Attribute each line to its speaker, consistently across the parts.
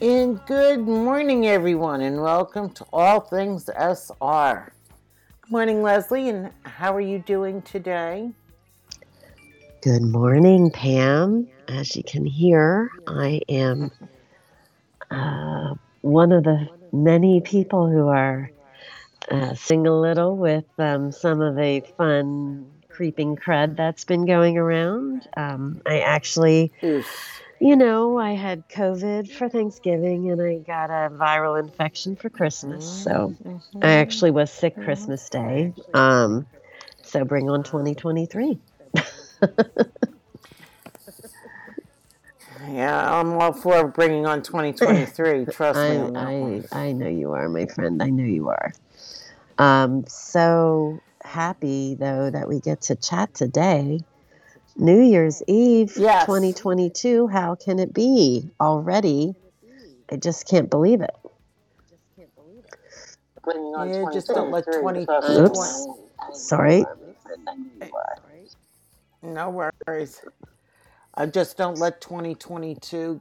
Speaker 1: And good morning, everyone, and welcome to All Things SR. Good morning, Leslie, and how are you doing today?
Speaker 2: Good morning, Pam. As you can hear, I am uh, one of the many people who are uh, sing a little with um, some of the fun creeping crud that's been going around. Um, I actually
Speaker 1: Oof.
Speaker 2: You know, I had COVID for Thanksgiving and I got a viral infection for Christmas. So I actually was sick Christmas Day. Um, so bring on 2023.
Speaker 1: Yeah, I'm all for bringing on 2023. Trust me
Speaker 2: I,
Speaker 1: on that one.
Speaker 2: I, I know you are, my friend. I know you are. Um, so happy, though, that we get to chat today. New Year's Eve
Speaker 1: Yes.
Speaker 2: 2022. How can it be already? I just can't believe it.
Speaker 1: Yeah, just don't let 20.
Speaker 2: Oops. Sorry.
Speaker 1: No worries. I just don't let 2022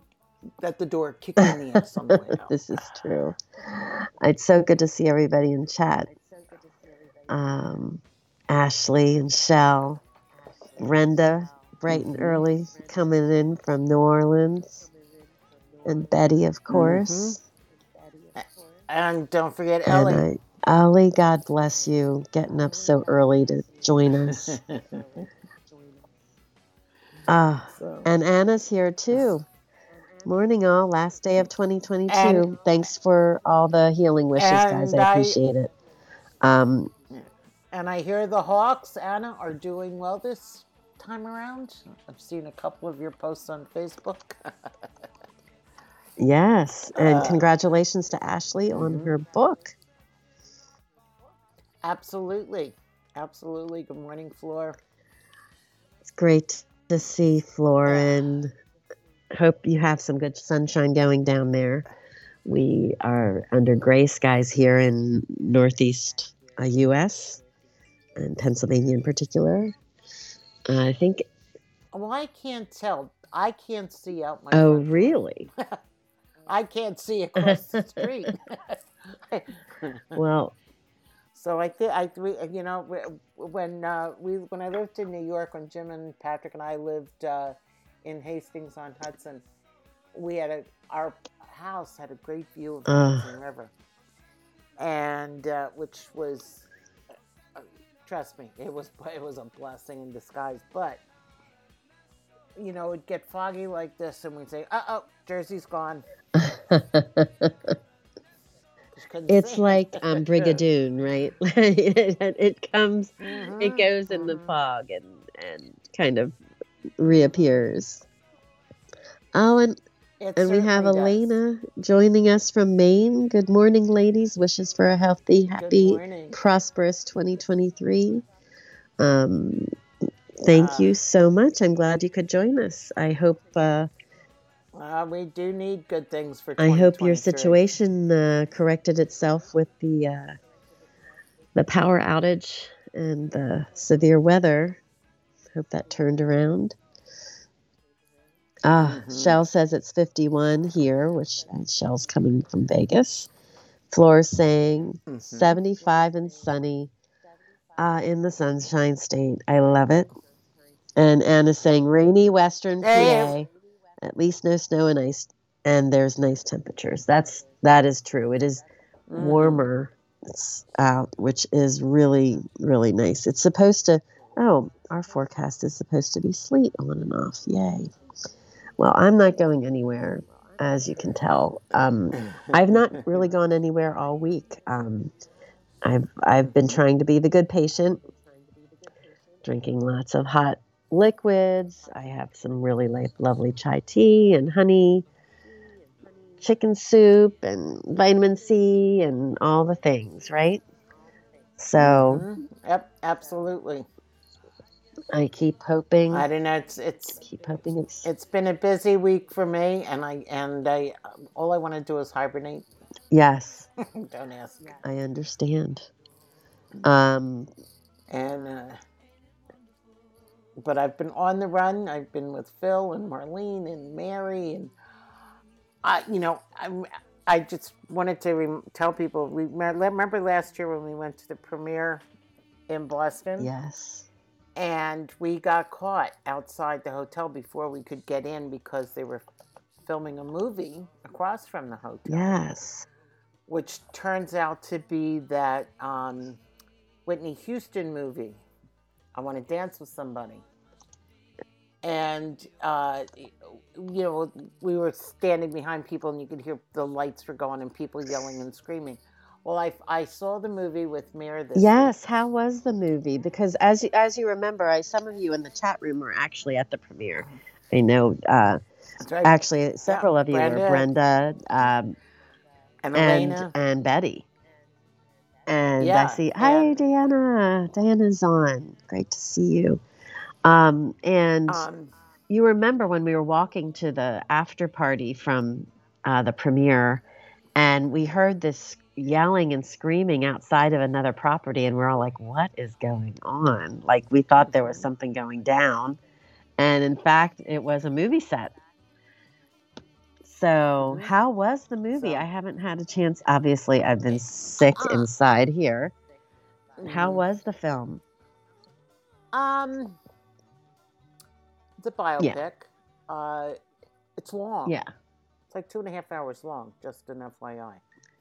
Speaker 1: at the door kick me in the ass on the way out.
Speaker 2: this is true. It's so good to see everybody in chat. Um, Ashley and Shell, Brenda, bright and early, coming in from New Orleans, and Betty, of course.
Speaker 1: And don't forget Ellie.
Speaker 2: And I, Ollie, God bless you, getting up so early to join us. Ah,
Speaker 1: So-
Speaker 2: and Anna's here too. Morning, all. Last day of 2022.
Speaker 1: And-
Speaker 2: Thanks for all the healing wishes, guys. I
Speaker 1: I-
Speaker 2: appreciate it. Um,
Speaker 1: And I hear the Hawks, Anna, are doing well this time around. I've seen a couple of your posts on Facebook.
Speaker 2: yes, and
Speaker 1: Uh,
Speaker 2: congratulations to Ashley on her book.
Speaker 1: Absolutely. Absolutely. Good morning, Floor.
Speaker 2: It's great to see Florin. Hope you have some good sunshine going down there. We are under gray skies here in northeast U.S. and Pennsylvania in particular. Uh, I think.
Speaker 1: Well, I can't tell. I can't see out my.
Speaker 2: Oh,
Speaker 1: door.
Speaker 2: really?
Speaker 1: I can't see across the street.
Speaker 2: Well,
Speaker 1: so I think I, we, you know, when uh, we when I lived in New York, when Jim and Patrick and I lived uh, in Hastings on Hudson, we had a our house had a great view of the
Speaker 2: Ah.
Speaker 1: Hudson River, and uh, which was, uh, trust me, it was it was a blessing in disguise. But you know, it'd get foggy like this, and we'd say, "Uh oh, Jersey's gone."
Speaker 2: It's like um, Brigadoon, right? it, it comes, it
Speaker 1: Mhm,
Speaker 2: goes in the
Speaker 1: mhm.
Speaker 2: fog and and kind of reappears. Oh, and
Speaker 1: It
Speaker 2: And we have
Speaker 1: does.
Speaker 2: Elena joining us from Maine. Good morning, ladies. Wishes for a healthy, happy, prosperous 2023. Um, thank you so much. I'm glad you could join us. I hope uh,
Speaker 1: Uh, we do need good things for.
Speaker 2: I hope your situation uh, corrected itself with the uh, the power outage and the severe weather. Hope that turned around. Ah,
Speaker 1: Mhm.
Speaker 2: Shell says it's 51 here, which Shell's coming from Vegas. Floor's saying
Speaker 1: Mhm.
Speaker 2: 75 and sunny uh, in the Sunshine State. I love it. And Anna's saying rainy Western
Speaker 1: Hey.
Speaker 2: PA. At least no snow and ice, and there's nice temperatures. That's that is true. It is
Speaker 1: Mhm.
Speaker 2: warmer it's out, which is really really nice. It's supposed to. Oh, our forecast is supposed to be sleet on and off. Yay! Well, I'm not going anywhere, as you can tell. Um, I've not really gone anywhere all week. Um, I've I've been trying to be the good patient, drinking lots of hot liquids. I have some really lovely chai tea and honey, chicken soup and vitamin C and all the things, right? So
Speaker 1: Mhm. Yep, absolutely.
Speaker 2: I keep hoping,
Speaker 1: I don't know. It's it's
Speaker 2: keep hoping it's
Speaker 1: it's been a busy week for me, and I and I all I want to do is hibernate.
Speaker 2: yes,
Speaker 1: don't ask.
Speaker 2: I understand. Um,
Speaker 1: And uh, but I've been on the run. I've been with Phil and Marlene and Mary, and I, you know, I, I just wanted to rem- tell people. We remember last year when we went to the premiere in Boston.
Speaker 2: Yes.
Speaker 1: And we got caught outside the hotel before we could get in because they were filming a movie across from the hotel.
Speaker 2: Yes.
Speaker 1: Which turns out to be that um, Whitney Houston movie. I want to dance with somebody and uh, you know we were standing behind people and you could hear the lights were going and people yelling and screaming well i, I saw the movie with Mir this
Speaker 2: yes
Speaker 1: week.
Speaker 2: how was the movie? Because as you, as you remember I, some of you in the chat room were actually at the premiere. I know uh,
Speaker 1: right.
Speaker 2: actually several
Speaker 1: yeah,
Speaker 2: of you
Speaker 1: brenda,
Speaker 2: were brenda. Um,
Speaker 1: and,
Speaker 2: and, and betty. And
Speaker 1: yeah,
Speaker 2: i see hi diana. Diana's on. Great to see you. Um, and um, you remember when we were walking to the after party from uh, the premiere, and we heard this yelling and screaming outside of another property, and we're all like, "What is going on?" Like we thought there was something going down, and in fact, it was a movie set. So, how was the movie? I haven't had a chance. Obviously, I've been sick uh, inside here. How mm-hmm. was the film?
Speaker 1: Um, it's a biopic. Yeah. Uh, it's long.
Speaker 2: Yeah.
Speaker 1: Like two and a half hours long, just an FYI.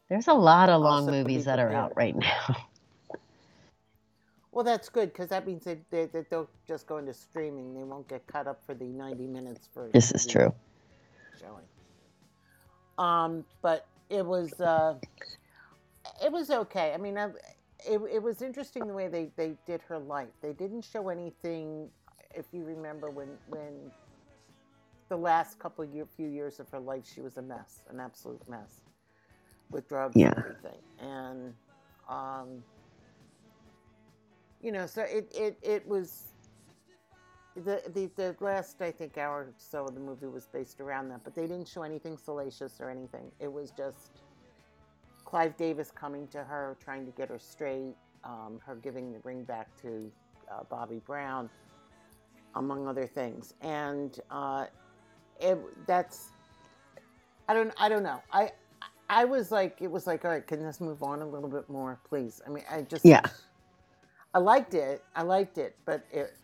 Speaker 2: There's a lot of long movies that are out right now.
Speaker 1: Well, that's good because that means they, they, they, will just go into streaming. They won't get cut up for the 90 minutes for.
Speaker 2: This is true.
Speaker 1: Showing. Um, but it was uh, it was okay. I mean, I, it, it was interesting the way they, they did her life. They didn't show anything if you remember when when the last couple of year, few years of her life, she was a mess, an absolute mess, with drugs yeah. and everything, and um, you know, so it it it was. The, the the last I think hour or so of the movie was based around that, but they didn't show anything salacious or anything. It was just Clive Davis coming to her, trying to get her straight, um, her giving the ring back to uh, Bobby Brown, among other things. And uh, it, that's I don't I don't know. I I was like it was like all right, can this move on a little bit more, please? I mean, I just
Speaker 2: yeah.
Speaker 1: I liked it. I liked it, but it.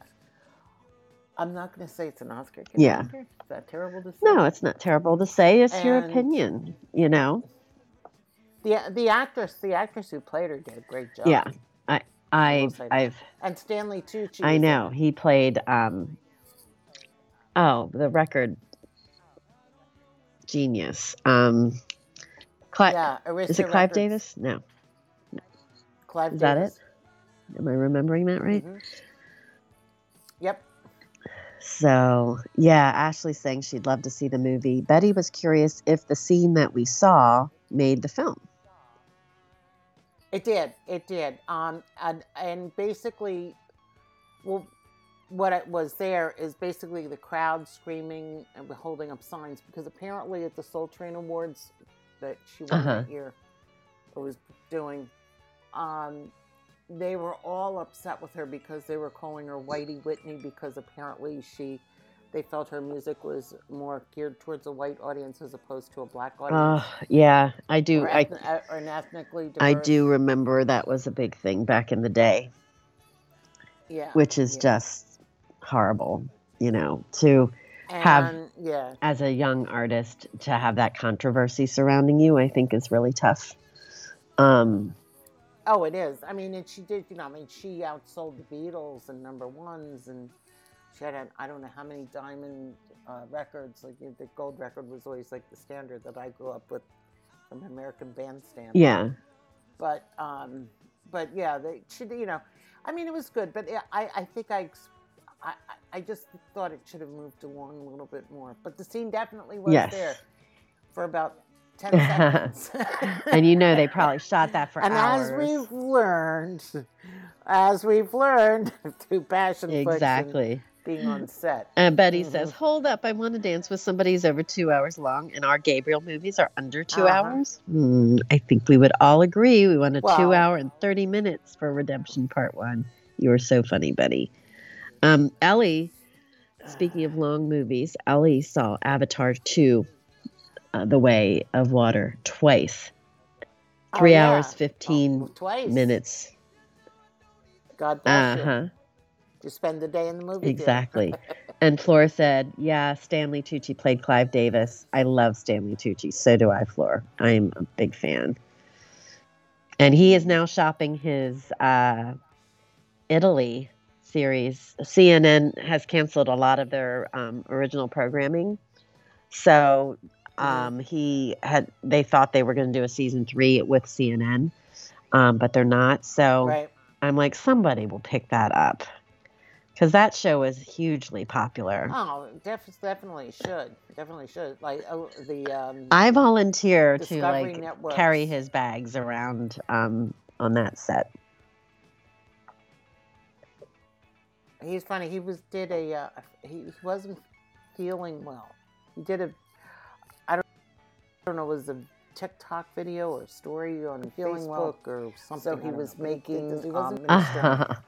Speaker 1: I'm not going to say it's an Oscar.
Speaker 2: yeah.
Speaker 1: Is that terrible to say?
Speaker 2: No, it's not terrible to say. It's and your opinion, you know.
Speaker 1: The the actress, the actress who played her did a great job.
Speaker 2: Yeah. I've I've
Speaker 1: and Stanley Tucci.
Speaker 2: I know he played. um Oh, the record genius. Um, Cli- yeah, Arista is it Clive Records. Davis? No.
Speaker 1: Clive
Speaker 2: is
Speaker 1: Davis.
Speaker 2: that it? Am I remembering that right? Mm-hmm.
Speaker 1: Yep.
Speaker 2: So, yeah, Ashley's saying she'd love to see the movie. Betty was curious if the scene that we saw made the film.
Speaker 1: It did. It did. Um, and, and basically, well, what it was there is basically the crowd screaming and holding up signs because apparently at the Soul Train Awards that she won uh-huh. that year or was doing, um, they were all upset with her because they were calling her Whitey Whitney because apparently she they felt her music was more geared towards a white audience as opposed to a black audience.
Speaker 2: Uh, yeah, I do.
Speaker 1: Or,
Speaker 2: I,
Speaker 1: or ethnically diverse.
Speaker 2: I do remember that was a big thing back in the day.
Speaker 1: Yeah.
Speaker 2: Which is
Speaker 1: yeah.
Speaker 2: just horrible, you know, to
Speaker 1: and,
Speaker 2: have
Speaker 1: yeah.
Speaker 2: as a young artist to have that controversy surrounding you, I think is really tough. Um,
Speaker 1: oh, it is. I mean, and she did, you know, I mean, she outsold the Beatles and number ones and she had I don't know how many diamond uh, records. Like the gold record was always like the standard that I grew up with from American Bandstand.
Speaker 2: Yeah.
Speaker 1: But um, but yeah, they should you know, I mean it was good, but I I think I. I, I just thought it should have moved along a little bit more, but the scene definitely was
Speaker 2: yes.
Speaker 1: there for about 10 seconds.
Speaker 2: and you know they probably shot that for
Speaker 1: and
Speaker 2: hours.
Speaker 1: as we've learned, as we've learned through passion
Speaker 2: exactly
Speaker 1: being on set.
Speaker 2: And Betty mm-hmm. says, "Hold up! I want to dance with somebody who's over two hours long, and our Gabriel movies are under 2 uh-huh. hours. Mm, I think we would all agree we want a well, two hour and thirty minutes for Redemption Part One. You are so funny, Betty. Um, Ellie, speaking of long movies, Ellie saw Avatar two uh, the way of water twice.
Speaker 1: Oh,
Speaker 2: Three
Speaker 1: yeah.
Speaker 2: hours, 15
Speaker 1: Oh, twice.
Speaker 2: minutes.
Speaker 1: God bless
Speaker 2: Uh
Speaker 1: you. spend the day in the movie.
Speaker 2: Exactly. and Flora said, Yeah, Stanley Tucci played Clive Davis. I love Stanley Tucci. So do I, Flora. I'm a big fan. And he is now shopping his uh, Italy series. CNN has canceled a lot of their um, original programming. So um, he had, they thought they were going to do a season three with CNN, um, but they're not. So
Speaker 1: Right.
Speaker 2: I'm like, somebody will pick that up because that show is hugely popular.
Speaker 1: Oh, def- definitely should. Definitely should. Like oh, the um,
Speaker 2: I volunteer to like
Speaker 1: Networks.
Speaker 2: carry his bags around um, on that set.
Speaker 1: He's funny. He was did a uh, he, he wasn't feeling well. He did a I don't I don't know was a TikTok video or story on
Speaker 3: Feeling
Speaker 1: Facebook
Speaker 3: well.
Speaker 1: or something.
Speaker 3: So he was
Speaker 1: know. But he
Speaker 3: making,
Speaker 1: he
Speaker 3: um,
Speaker 1: wasn't minestrone.
Speaker 2: Uh-huh.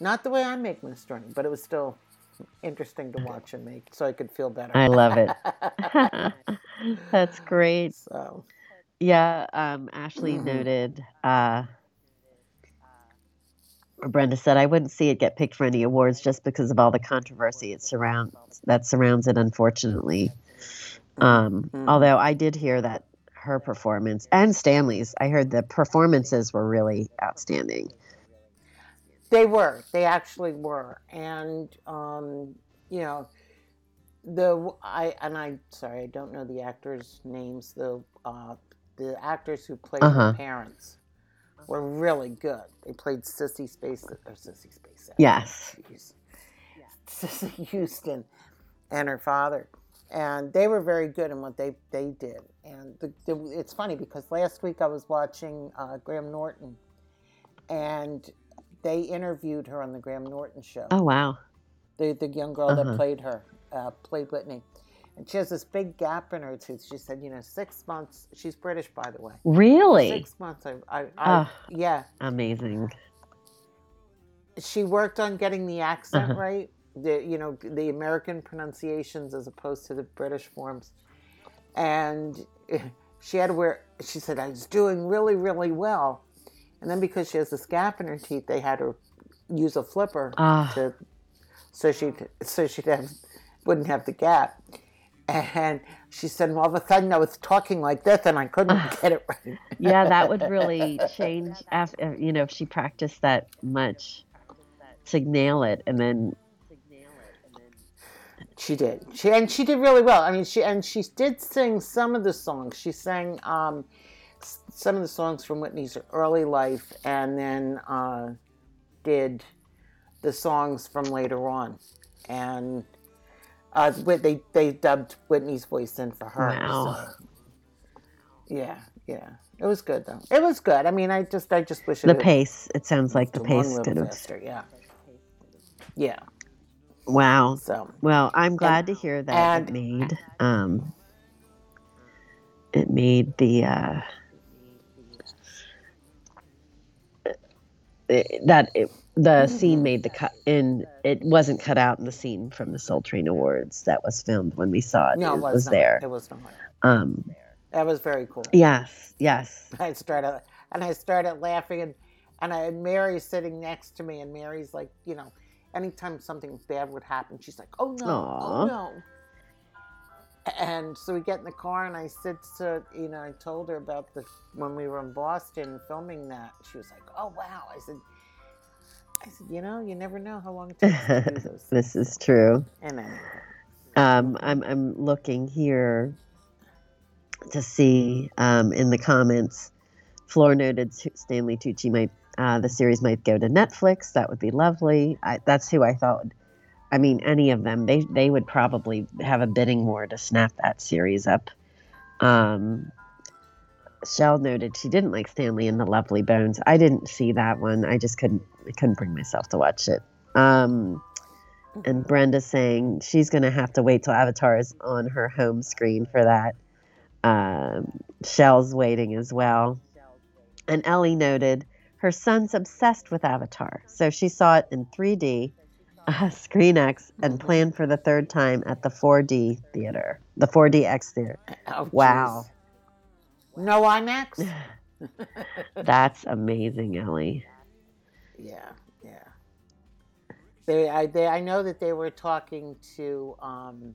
Speaker 1: Not the way I make minestrone, but it was still interesting to watch and make, so I could feel better.
Speaker 2: I love it. That's great.
Speaker 1: so
Speaker 2: Yeah, um, Ashley
Speaker 1: Mhm.
Speaker 2: noted. Uh, Brenda said, "I wouldn't see it get picked for any awards just because of all the controversy it surrounds that surrounds it. Unfortunately, um,
Speaker 1: Mhm.
Speaker 2: although I did hear that her performance and Stanley's, I heard the performances were really outstanding.
Speaker 1: They were. They actually were. And um, you know, the I and I sorry, I don't know the actors' names. The uh, the actors who played
Speaker 2: Uh-huh.
Speaker 1: the parents were really good. They played Sissy Space or Sissy Space.
Speaker 2: Yes.
Speaker 1: Jeez. Cissy Houston and her father. And they were very good in what they, they did. And the, the, it's funny because last week I was watching uh, Graham Norton and they interviewed her on the Graham Norton show.
Speaker 2: Oh wow.
Speaker 1: The, the young girl
Speaker 2: Uh-huh.
Speaker 1: that played her, uh, played Whitney. And she has this big gap in her tooth. She said, you know, six months, she's British, by the way.
Speaker 2: Really
Speaker 1: Six months, I, I, I
Speaker 2: Ah.
Speaker 1: yeah.
Speaker 2: amazing.
Speaker 1: she worked on getting the accent
Speaker 2: Uh-huh.
Speaker 1: right the you know the american pronunciations as opposed to the british forms and she had to wear she said i was doing really really well and then because she has this gap in her teeth they had her use a flipper
Speaker 2: Ah.
Speaker 1: to so she so have wouldn't have the gap and she said all of a sudden i was talking like this and i couldn't get it right
Speaker 2: yeah, that would really change. After you know, if she practiced that much to nail it, and then
Speaker 1: She did. She and she did really well. I mean, she and she did sing some of the songs. She sang um, some of the songs from Whitney's early life, and then uh, did the songs from later on. And uh, they they dubbed Whitney's voice in for her.
Speaker 2: Wow.
Speaker 1: so- yeah, yeah. It was good though. It was good. I mean, I just I just wish it
Speaker 2: the pace. It sounds like the
Speaker 1: moved along a
Speaker 2: pace could have.
Speaker 1: faster. Yeah. Yeah.
Speaker 2: Wow.
Speaker 1: So
Speaker 2: Well, I'm glad to hear that
Speaker 1: and-
Speaker 2: it made um it made the uh it- that it, the scene made the cut in it wasn't cut out in the scene from the Soul Train Awards that was filmed when we saw it.
Speaker 1: no,
Speaker 2: it
Speaker 1: it was,
Speaker 2: was
Speaker 1: not.
Speaker 2: there.
Speaker 1: It was not.
Speaker 2: Um
Speaker 1: That was very cool.
Speaker 2: yes, yes.
Speaker 1: I started and I started laughing and and I had Mary sitting next to me and Mary's like, you know, anytime something bad would happen, she's like, Oh no,
Speaker 2: Aw.
Speaker 1: oh no. And so we get in the car and I said to you know, I told her about the when we were in Boston filming that. She was like, Oh wow. I said I said, you know, you never know how long it takes to
Speaker 2: this is true.
Speaker 1: And then
Speaker 2: Um, I'm I'm looking here to see um, in the comments. Floor noted Stanley Tucci might uh, the series might go to Netflix. That would be lovely. I, that's who I thought. I mean, any of them. They they would probably have a bidding war to snap that series up. Um, Shell noted she didn't like Stanley and the Lovely Bones. I didn't see that one. I just couldn't I couldn't bring myself to watch it. Um, and Brenda saying she's going to have to wait till Avatar is on her home screen for that. Um, Shell's waiting as well. And Ellie noted her son's obsessed with Avatar. So she saw it in 3D uh, Screen X and planned for the third time at the 4D theater, the 4DX theater.
Speaker 1: Oh,
Speaker 2: Wow.
Speaker 1: No IMAX?
Speaker 2: That's amazing, Ellie.
Speaker 1: Yeah, yeah. They, I, they, I know that they were talking to um,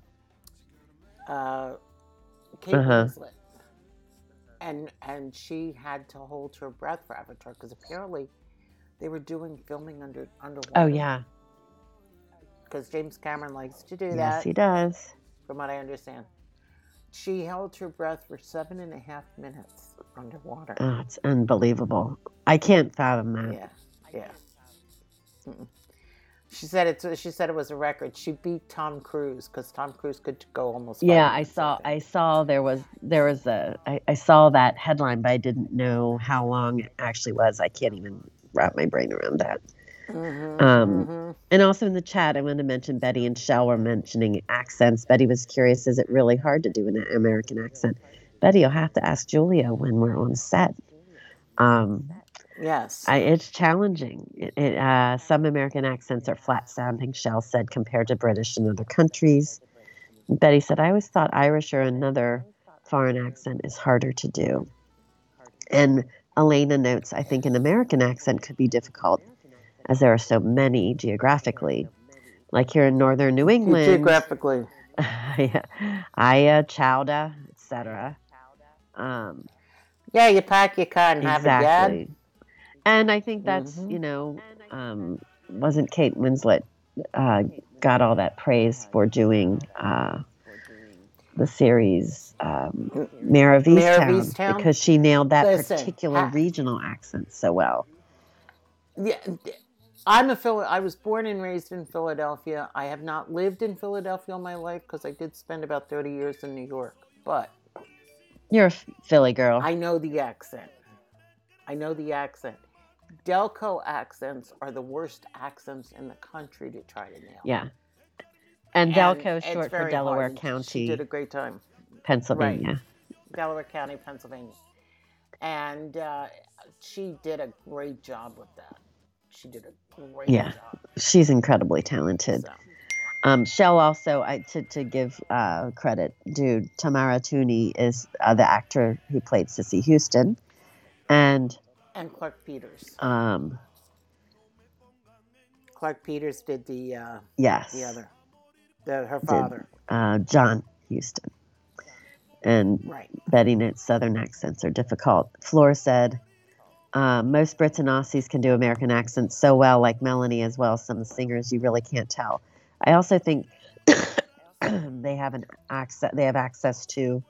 Speaker 1: uh, Kate
Speaker 2: Uh-huh.
Speaker 1: Winslet, and and she had to hold her breath for Avatar because apparently they were doing filming under underwater.
Speaker 2: Oh, yeah.
Speaker 1: because James Cameron likes to do
Speaker 2: Yes,
Speaker 1: that, Yes,
Speaker 2: he does.
Speaker 1: from what I understand. She held her breath for seven and a half minutes underwater.
Speaker 2: Oh, it's unbelievable. I can't fathom that.
Speaker 1: Yeah, yeah. Mm-mm. She said it's. She said it was a record. She beat Tom Cruise because Tom Cruise could go almost.
Speaker 2: Yeah, I saw. I saw there was there was a. I, I saw that headline, but I didn't know how long it actually was. I can't even wrap my brain around that.
Speaker 1: Mhm,
Speaker 2: Um,
Speaker 1: mhm.
Speaker 2: And also in the chat, I want to mention Betty and Shell were mentioning accents. Betty was curious: Is it really hard to do an American accent? Betty, you'll have to ask Julia when we're on set. Um,
Speaker 1: Yes.
Speaker 2: I, it's challenging. It, it, uh, some American accents are flat sounding, Shell said, compared to British in other countries. Betty said, I always thought Irish or another foreign accent is harder to do. And Elena notes, I think an American accent could be difficult as there are so many geographically. Like here in northern New England,
Speaker 1: Geographically.
Speaker 2: yeah, Aya, Chowda, etc. Um,
Speaker 1: Yeah, you pack your car and have
Speaker 2: exactly.
Speaker 1: it, Dad.
Speaker 2: And I think that's
Speaker 1: Mhm.
Speaker 2: you know, um, wasn't Kate Winslet uh, got all that praise for doing uh, the series um, Mare of Easttown, because she nailed that
Speaker 1: Listen,
Speaker 2: particular
Speaker 1: ha-
Speaker 2: regional accent so well.
Speaker 1: Yeah, I'm a Phil. I was born and raised in Philadelphia. I have not lived in Philadelphia all my life because I did spend about 30 years in New York. But
Speaker 2: You're a Philly girl.
Speaker 1: I know the accent. I know the accent. Delco accents are the worst accents in the country to try to nail.
Speaker 2: yeah. And
Speaker 1: And
Speaker 2: Delco is short for Delaware
Speaker 1: hard. She
Speaker 2: County,
Speaker 1: did a great time.
Speaker 2: Pennsylvania.
Speaker 1: Delaware County, Pennsylvania. And uh, she did a great job with that. She did a great
Speaker 2: Yeah.
Speaker 1: job.
Speaker 2: She's incredibly talented.
Speaker 1: So,
Speaker 2: Um, Shell also, I, to, to give uh, credit, dude, Tamara Tunie is uh, the actor who played Cissy Houston. And
Speaker 1: and Clarke Peters.
Speaker 2: um,
Speaker 1: Clarke Peters did the uh,
Speaker 2: yes,
Speaker 1: the other, the her father.
Speaker 2: uh, John Houston. And
Speaker 1: Right.
Speaker 2: Betty notes Southern accents are difficult. Floor said, uh, most Brits and Aussies can do American accents so well, like Melanie as well. Some singers you really can't tell. I also think they have an access. They have access to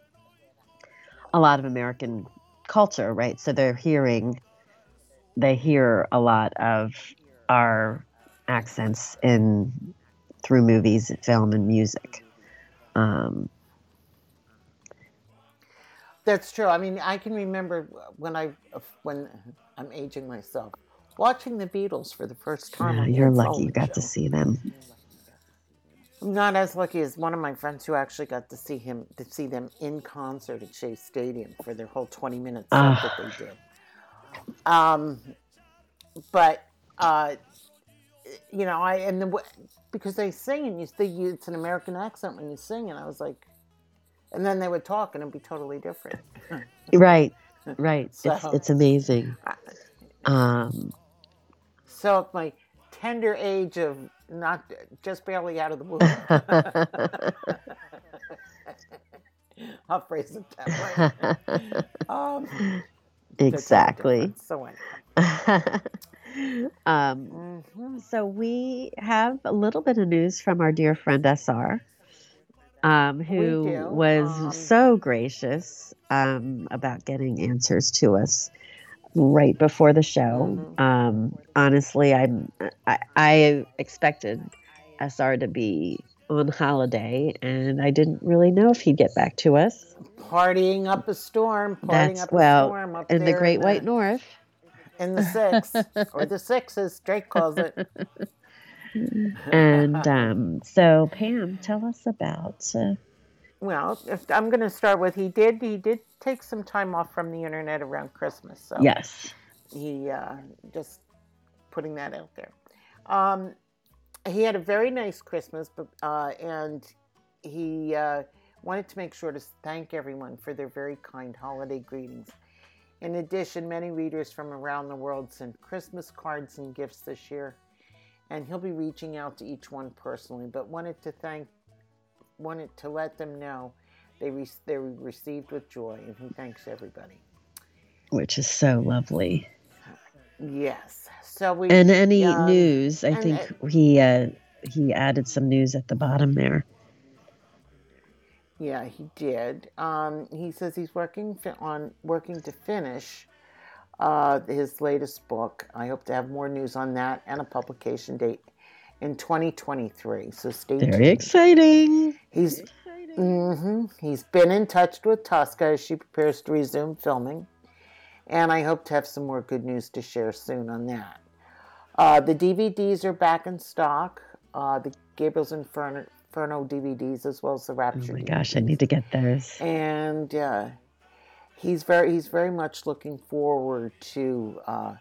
Speaker 2: a lot of American culture, right? So they're hearing, they hear a lot of our accents in through movies, film, and music. Um,
Speaker 1: That's true. I mean, I can remember when I when I'm aging myself, watching the Beatles for the first time.
Speaker 2: yeah, you're lucky you got to see them.
Speaker 1: I'm not as lucky as one of my friends who actually got to see him to see them in concert at Shea Stadium for their whole 20 minutes set
Speaker 2: Ah.
Speaker 1: that they did. Um, but uh, you know, I and the because they sing and you think it's an American accent when you sing, and I was like, and then they would talk and it'd be totally different.
Speaker 2: Right, right. It's
Speaker 1: So-
Speaker 2: it's amazing. Um,
Speaker 1: So at my tender age of not just barely out of the womb, I'll phrase it that way. Um,
Speaker 2: exactly.
Speaker 1: So
Speaker 2: um,
Speaker 1: Mhm.
Speaker 2: so we have a little bit of news from our dear friend SR, um, who was
Speaker 1: um,
Speaker 2: so gracious um, about getting answers to us right before the show.
Speaker 1: Mhm.
Speaker 2: Um, honestly, I'm I, I expected SR to be on holiday, and I didn't really know if he'd get back to us.
Speaker 1: Partying up a storm, partying
Speaker 2: That's
Speaker 1: up a storm up
Speaker 2: in the Great
Speaker 1: in
Speaker 2: White North.
Speaker 1: in the six or the sixes, Drake calls it.
Speaker 2: And um, so Pam, tell us about. Uh,
Speaker 1: Well, if, I'm going to start with he did he did take some time off from the internet around Christmas, so
Speaker 2: yes,
Speaker 1: he uh, just putting that out there. Um, he had a very nice Christmas, but uh, and he uh, wanted to make sure to thank everyone for their very kind holiday greetings. In addition, many readers from around the world sent Christmas cards and gifts this year, and he'll be reaching out to each one personally. But wanted to thank, wanted to let them know they re- they were received with joy, and he thanks everybody.
Speaker 2: Which is so lovely.
Speaker 1: Yes. So we
Speaker 2: And any
Speaker 1: um,
Speaker 2: news, I
Speaker 1: and,
Speaker 2: think
Speaker 1: uh,
Speaker 2: he uh, he added some news at the bottom there.
Speaker 1: Yeah, he did. Um, he says he's working fi- on working to finish uh, his latest book. I hope to have more news on that and a publication date in 2023. So stay
Speaker 2: Very
Speaker 1: tuned.
Speaker 2: exciting.
Speaker 1: He's mm hmm. he's been in touch with Tosca as she prepares to resume filming, and I hope to have some more good news to share soon on that. Uh, the DVDs are back in stock. Uh, the Gabriel's Inferno, Inferno DVDs as well as the
Speaker 2: Oh
Speaker 1: Rapture.
Speaker 2: my gosh, I need to get those.
Speaker 1: and uh, he's very he's very much looking forward to uh,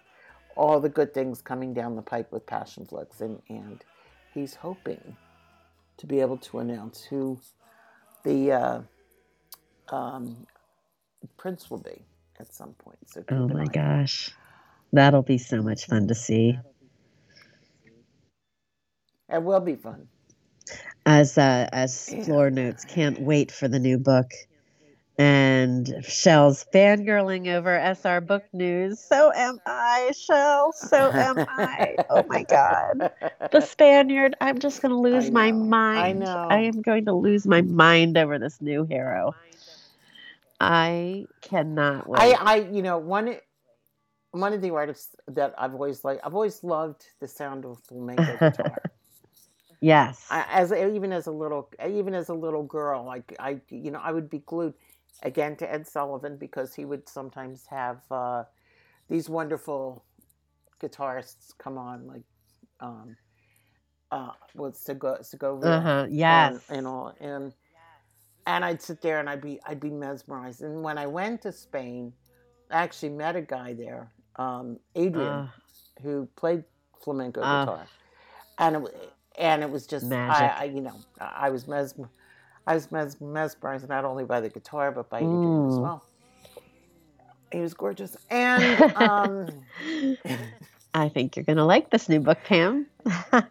Speaker 1: all the good things coming down the pipe with Passionflix, and and he's hoping to be able to announce who the uh, um, prince will be at some point. So
Speaker 2: Oh my gosh. That'll be so much fun to see.
Speaker 1: it will be fun.
Speaker 2: As uh, as. Floor notes, can't wait for the new book. And Shell's fangirling over SR book news. So am I, Shell. So am I. Oh my God. The Spaniard. I'm just going to lose my
Speaker 1: know. I
Speaker 2: mind.
Speaker 1: know.
Speaker 2: I am going to lose my mind over this new hero. I cannot wait.
Speaker 1: I, I, you know, one, one of the artists that I've always liked, I've always loved the sound of flamenco guitar.
Speaker 2: yes.
Speaker 1: I, as even as a little, even as a little girl, like I, you know, I would be glued again to Ed Sullivan because he would sometimes have uh, these wonderful guitarists come on, like, um, uh, with Sego- Segovia
Speaker 2: uh huh. Yes.
Speaker 1: and, and all and and I'd sit there and I'd be I'd be mesmerized. And when I went to Spain, I actually met a guy there, um, Adrian,
Speaker 2: Uh,
Speaker 1: who played flamenco
Speaker 2: Ah.
Speaker 1: guitar, and it, and it was just
Speaker 2: Magic.
Speaker 1: I, I you know I I was mesmer I was mes- mesmerized not only by the guitar but by Adrian as
Speaker 2: Mm.
Speaker 1: well. He was gorgeous, and um,
Speaker 2: I think you're going to like this new book, Pam.
Speaker 1: I,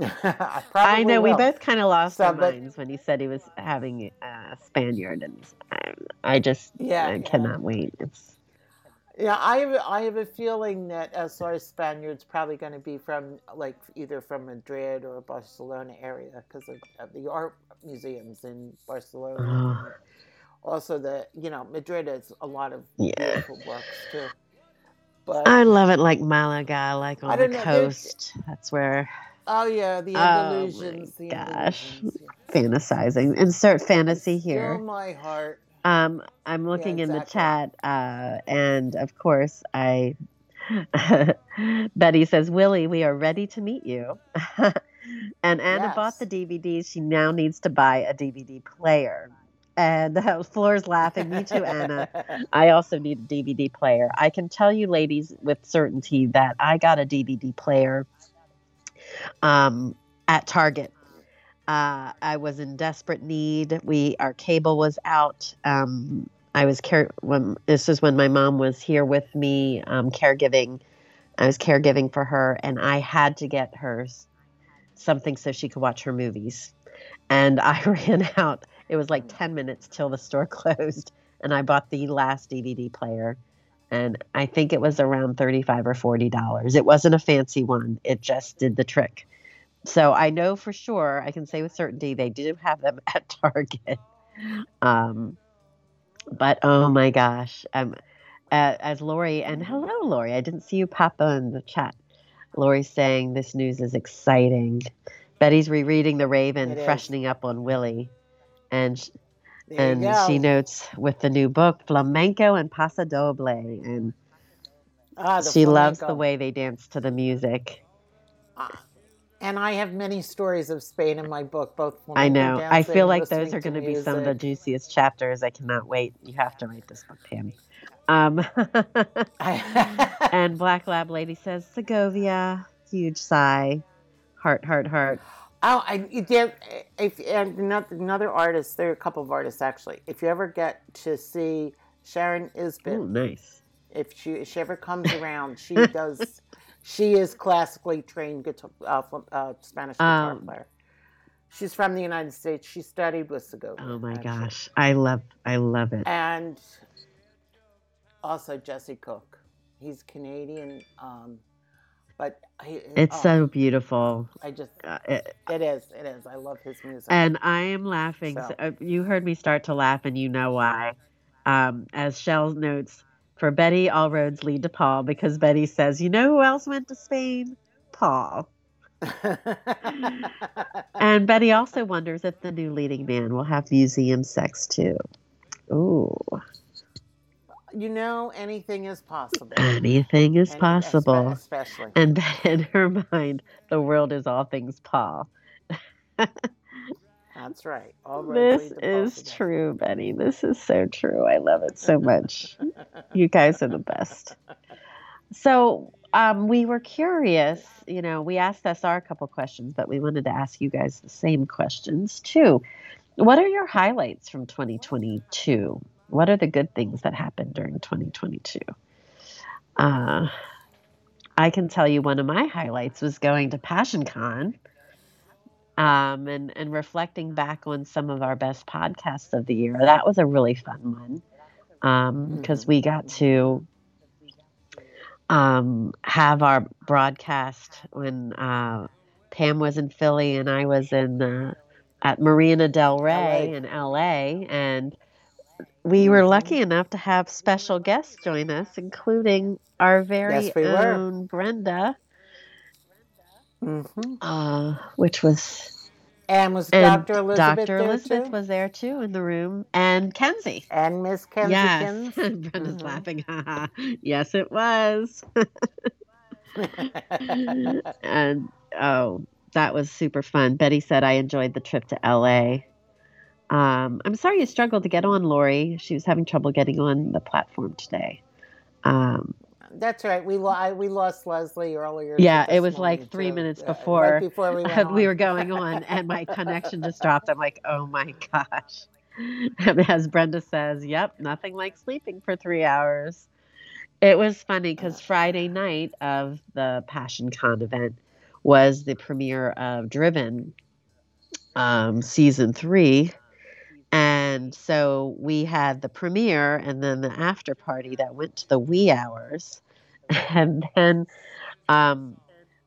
Speaker 2: I know we both kind of lost
Speaker 1: So,
Speaker 2: our
Speaker 1: but-
Speaker 2: minds when he said he was having a Spaniard, and I, I just
Speaker 1: Yeah,
Speaker 2: I
Speaker 1: yeah.
Speaker 2: cannot wait. It's
Speaker 1: Yeah, I have, I have a feeling that SR Spaniard's probably going to be from like either from Madrid or Barcelona area because of, of the art museums in Barcelona.
Speaker 2: oh,
Speaker 1: Also, the you know Madrid has a lot of
Speaker 2: yeah.
Speaker 1: beautiful works too. But
Speaker 2: I love it like Malaga, like on the
Speaker 1: know,
Speaker 2: coast. That's where
Speaker 1: oh yeah, the
Speaker 2: Oh, my
Speaker 1: Andalusians, the
Speaker 2: gosh.
Speaker 1: Andalusians, yeah.
Speaker 2: fantasizing. Insert fantasy here.
Speaker 1: my heart.
Speaker 2: Um, I'm looking in the chat, uh, and of course, I. Betty says, "Willie, we are ready to meet you." and Anna bought the DVDs. She now needs to buy a DVD player. And the uh, Floor's laughing. Me too, Anna. I also need a DVD player. I can tell you, ladies, with certainty that I got a DVD player um, at Target. Uh, I was in desperate need. We our cable was out. Um, I was care when this is when my mom was here with me um, caregiving. I was caregiving for her, and I had to get her something so she could watch her movies. And I ran out. It was like ten minutes till the store closed, and I bought the last DVD player. And I think it was around thirty-five or forty dollars. It wasn't a fancy one. It just did the trick. So I know for sure, I can say with certainty, they do have them at Target. Um, but oh my gosh, um, uh, as Lori and hello, Lori, I didn't see you pop in the chat. Lori's saying this news is exciting. Betty's rereading The Raven,
Speaker 1: It is.
Speaker 2: freshening up on Willie, and
Speaker 1: There
Speaker 2: and she notes with the new book Flamenco and Pasodoble, and
Speaker 1: Ah,
Speaker 2: she loves the way they dance to the music.
Speaker 1: Ah. And I have many stories of Spain in my book, both
Speaker 2: I know. I feel like those are going to be some of the juiciest chapters. I cannot wait. You have to write this book, Pam. Um, and Black Lab Lady says Segovia, huge sigh. Heart, heart, heart.
Speaker 1: Oh, I there. If and another, another artist, there are a couple of artists actually. If you ever get to see Sharon Isbin,
Speaker 2: Ooh, nice.
Speaker 1: if she if she ever comes around, she does. She is classically trained guitar, uh, uh, Spanish guitar
Speaker 2: Um,
Speaker 1: player. She's from the United States. She studied with Segovia.
Speaker 2: Oh my
Speaker 1: actually.
Speaker 2: gosh, I love, I love it.
Speaker 1: And also Jesse Cook. He's Canadian, um, but he,
Speaker 2: It's
Speaker 1: oh,
Speaker 2: so beautiful.
Speaker 1: I just
Speaker 2: Uh, it-
Speaker 1: it is it is. I love his music.
Speaker 2: and I am laughing.
Speaker 1: So-
Speaker 2: So, uh, you heard me start to laugh, and you know why. Um, as Shell notes, for Betty, all roads lead to Paul because Betty says, "You know who else went to Spain? Paul." And Betty also wonders if the new leading man will have museum sex too. Ooh,
Speaker 1: you know, anything is possible.
Speaker 2: anything is
Speaker 1: Any-
Speaker 2: possible.
Speaker 1: especially.
Speaker 2: And in her mind, the world is all things Paul.
Speaker 1: That's right. All
Speaker 2: This is true, Betty. This is so true. I love it so much. you guys are the best. So, um, we were curious. You know, we asked SR a couple questions, but we wanted to ask you guys the same questions too. What are your highlights from 2022? What are the good things that happened during 2022? Uh, I can tell you one of my highlights was going to Passion PassionCon um, and, and reflecting back on some of our best podcasts of the year. That was a really fun one because
Speaker 1: Mhm.
Speaker 2: we got to um, have our broadcast when uh, Pam was in Philly and I was in uh, at Marina Del Rey
Speaker 1: LA.
Speaker 2: in LA, and we were
Speaker 1: Mhm.
Speaker 2: lucky enough to have special guests join us, including our very
Speaker 1: Yes, we were.
Speaker 2: own Brenda,
Speaker 1: Mhm.
Speaker 2: uh, which was
Speaker 1: And was
Speaker 2: and
Speaker 1: Dr. Elizabeth
Speaker 2: Dr. Elizabeth
Speaker 1: too?
Speaker 2: was there too in the room, and Kenzie.
Speaker 1: and Miss Kenzie
Speaker 2: Yes,
Speaker 1: Kins?
Speaker 2: Brenda's
Speaker 1: Mhm.
Speaker 2: laughing. yes, it was. and oh, that was super fun. Betty said I enjoyed the trip to LA. Um, I'm sorry you struggled to get on, Lori. She was having trouble getting on the platform today. Um,
Speaker 1: That's right. We lo- I, we lost Leslie earlier.
Speaker 2: Yeah, it was like three minutes
Speaker 1: Uh,
Speaker 2: before
Speaker 1: Right before we
Speaker 2: we were going on, and my connection just dropped. I'm like, oh my gosh. As Brenda says, yep, nothing like sleeping for three hours. It was funny because Friday night of the PassionCon event was the premiere of Driven um, season three. And so we had the premiere and then the after party that went to the wee hours. And then um,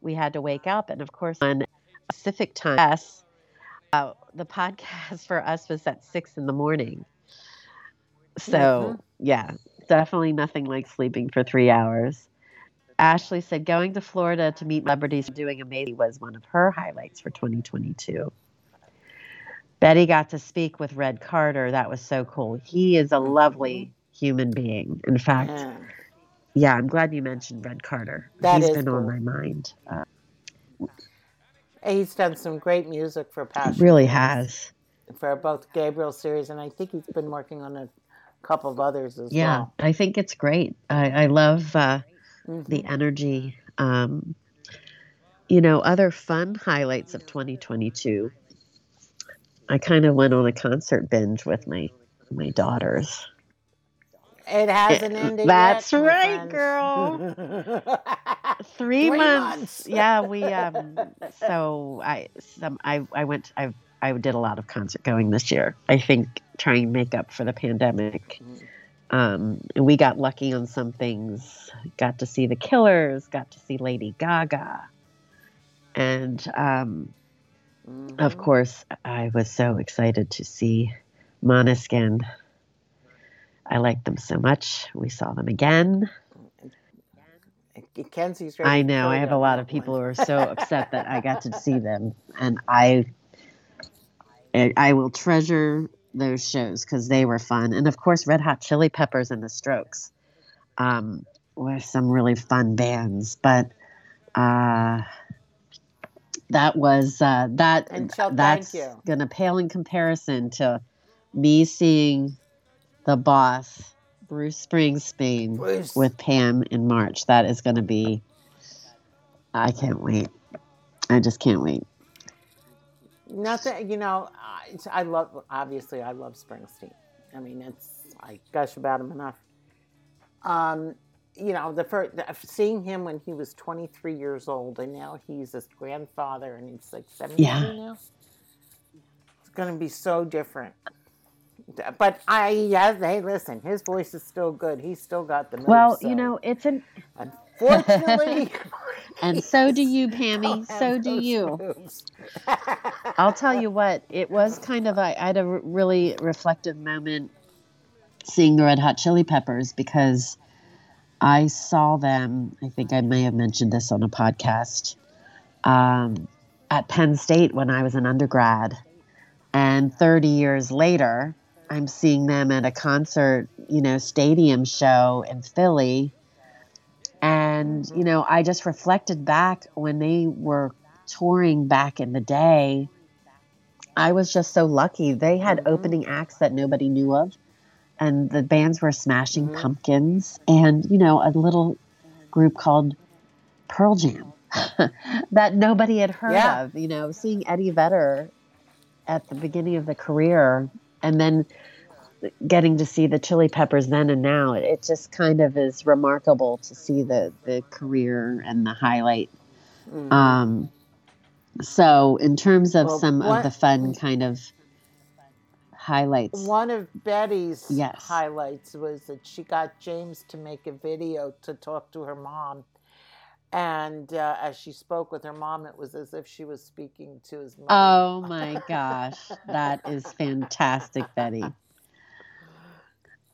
Speaker 2: we had to wake up. And of course, on Pacific time, uh, the podcast for us was at six in the morning. So, yeah, definitely nothing like sleeping for three hours. Ashley said going to Florida to meet celebrities and doing amazing was one of her highlights for 2022. Betty got to speak with Red Carter. That was so cool. He is a lovely human being. In fact,
Speaker 1: Yeah.
Speaker 2: Yeah, I'm glad you mentioned Red Carter.
Speaker 1: That
Speaker 2: He's
Speaker 1: is
Speaker 2: been on my mind. Uh,
Speaker 1: He's done some great music for Passion.
Speaker 2: really has.
Speaker 1: For both Gabriel series, and I think he's been working on a couple of others as
Speaker 2: Yeah,
Speaker 1: well.
Speaker 2: I think it's great. I, I love uh,
Speaker 1: Mhm.
Speaker 2: the energy. Um, you know, other fun highlights of 2022. I kind of went on a concert binge with my my daughters.
Speaker 1: It hasn't
Speaker 2: Yeah,
Speaker 1: ended
Speaker 2: that's
Speaker 1: yet,
Speaker 2: right,
Speaker 1: friends.
Speaker 2: Three,
Speaker 1: Three
Speaker 2: months.
Speaker 1: months.
Speaker 2: yeah, we um. So I some I I went I I did a lot of concert going this year. I think trying to make up for the pandemic. Um, and we got lucky on some things. Got to see the Killers. Got to see Lady Gaga. And um, of
Speaker 1: Mhm.
Speaker 2: course, I was so excited to see Måneskin. I like them so much. We saw them again.
Speaker 1: Kenzie's
Speaker 2: I know. I have a lot of people who are so upset that I got to see them, and I, I I will treasure those shows because they were fun. And of course, Red Hot Chili Peppers and the Strokes, um, were some really fun bands. But uh, that was uh, that.
Speaker 1: And Shel, thank
Speaker 2: that's
Speaker 1: you.
Speaker 2: gonna pale in comparison to me seeing the boss Bruce Springsteen
Speaker 1: Bruce.
Speaker 2: with Pam in March. That is going to be. I can't wait. I just can't wait.
Speaker 1: Nothing, you know. I, I love. Obviously, I love Springsteen. I mean, it's I gush about him enough. Um, you know, the first seeing him when he was 23 years old, and now he's his grandfather, and he's like 70
Speaker 2: Yeah.
Speaker 1: now. It's going to be so different. But I, yeah, hey, listen, his voice is still good. He's still got the moves.
Speaker 2: Well,
Speaker 1: so
Speaker 2: you know, it's an
Speaker 1: unfortunately,
Speaker 2: and so do you, Pammy. So do you. I'll tell you what, it was kind of I had a really reflective moment seeing the Red Hot Chili Peppers because I saw them. I think I may have mentioned this on a podcast um, at Penn State when I was an undergrad, and 30 years later, I'm seeing them at a concert, you know, stadium show in Philly. And, you know, I just reflected back when they were touring back in the day. I was just so lucky. They had
Speaker 1: Mhm.
Speaker 2: opening acts that nobody knew of, and the bands were Smashing
Speaker 1: Mhm.
Speaker 2: Pumpkins and, you know, a little group called Pearl Jam that nobody had heard
Speaker 1: Yeah.
Speaker 2: of. You know, seeing Eddie Vedder at the beginning of the career and then getting to see the Chili Peppers then and now, it, it just kind of is remarkable to see the, the career and the highlight
Speaker 1: Mhm.
Speaker 2: um, so, in terms of
Speaker 1: Well,
Speaker 2: some of the fun kind of highlights,
Speaker 1: One of Betty's
Speaker 2: Yes.
Speaker 1: highlights was that she got James to make a video to talk to her mom. And uh, as she spoke with her mom, it was as if she was speaking to his mother.
Speaker 2: oh my gosh, that is fantastic, Betty.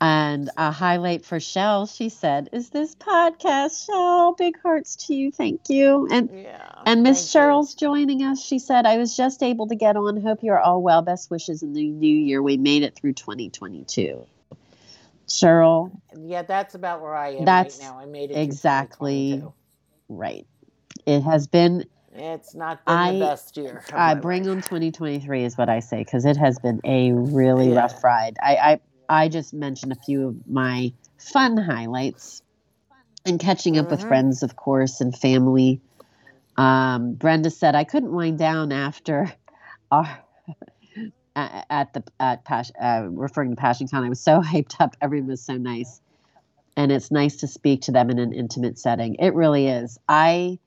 Speaker 2: And a highlight for Shell, she said, "Is this podcast, Shell? Big hearts to you, thank you." And
Speaker 1: yeah.
Speaker 2: and Miss
Speaker 1: thank you.
Speaker 2: Cheryl's joining us. She said, "I was just able to get on. Hope you're all well. Best wishes in the new year. We made it through 2022." Cheryl,
Speaker 1: Yeah, that's about where I am
Speaker 2: That's
Speaker 1: right now. I made it
Speaker 2: exactly right. It has been
Speaker 1: It's not been
Speaker 2: I-
Speaker 1: the best year.
Speaker 2: I bring
Speaker 1: life.
Speaker 2: on 2023 is what I say because it has been a really
Speaker 1: Yeah.
Speaker 2: rough ride. I, I I just mentioned a few of my fun highlights and catching up with
Speaker 1: Mhm.
Speaker 2: friends, of course, and family. Um, Brenda said I couldn't wind down after our at at the at Pas- uh, referring to PassionCon. I was so hyped up. Everyone was so nice, and it's nice to speak to them in an intimate setting. It really is. I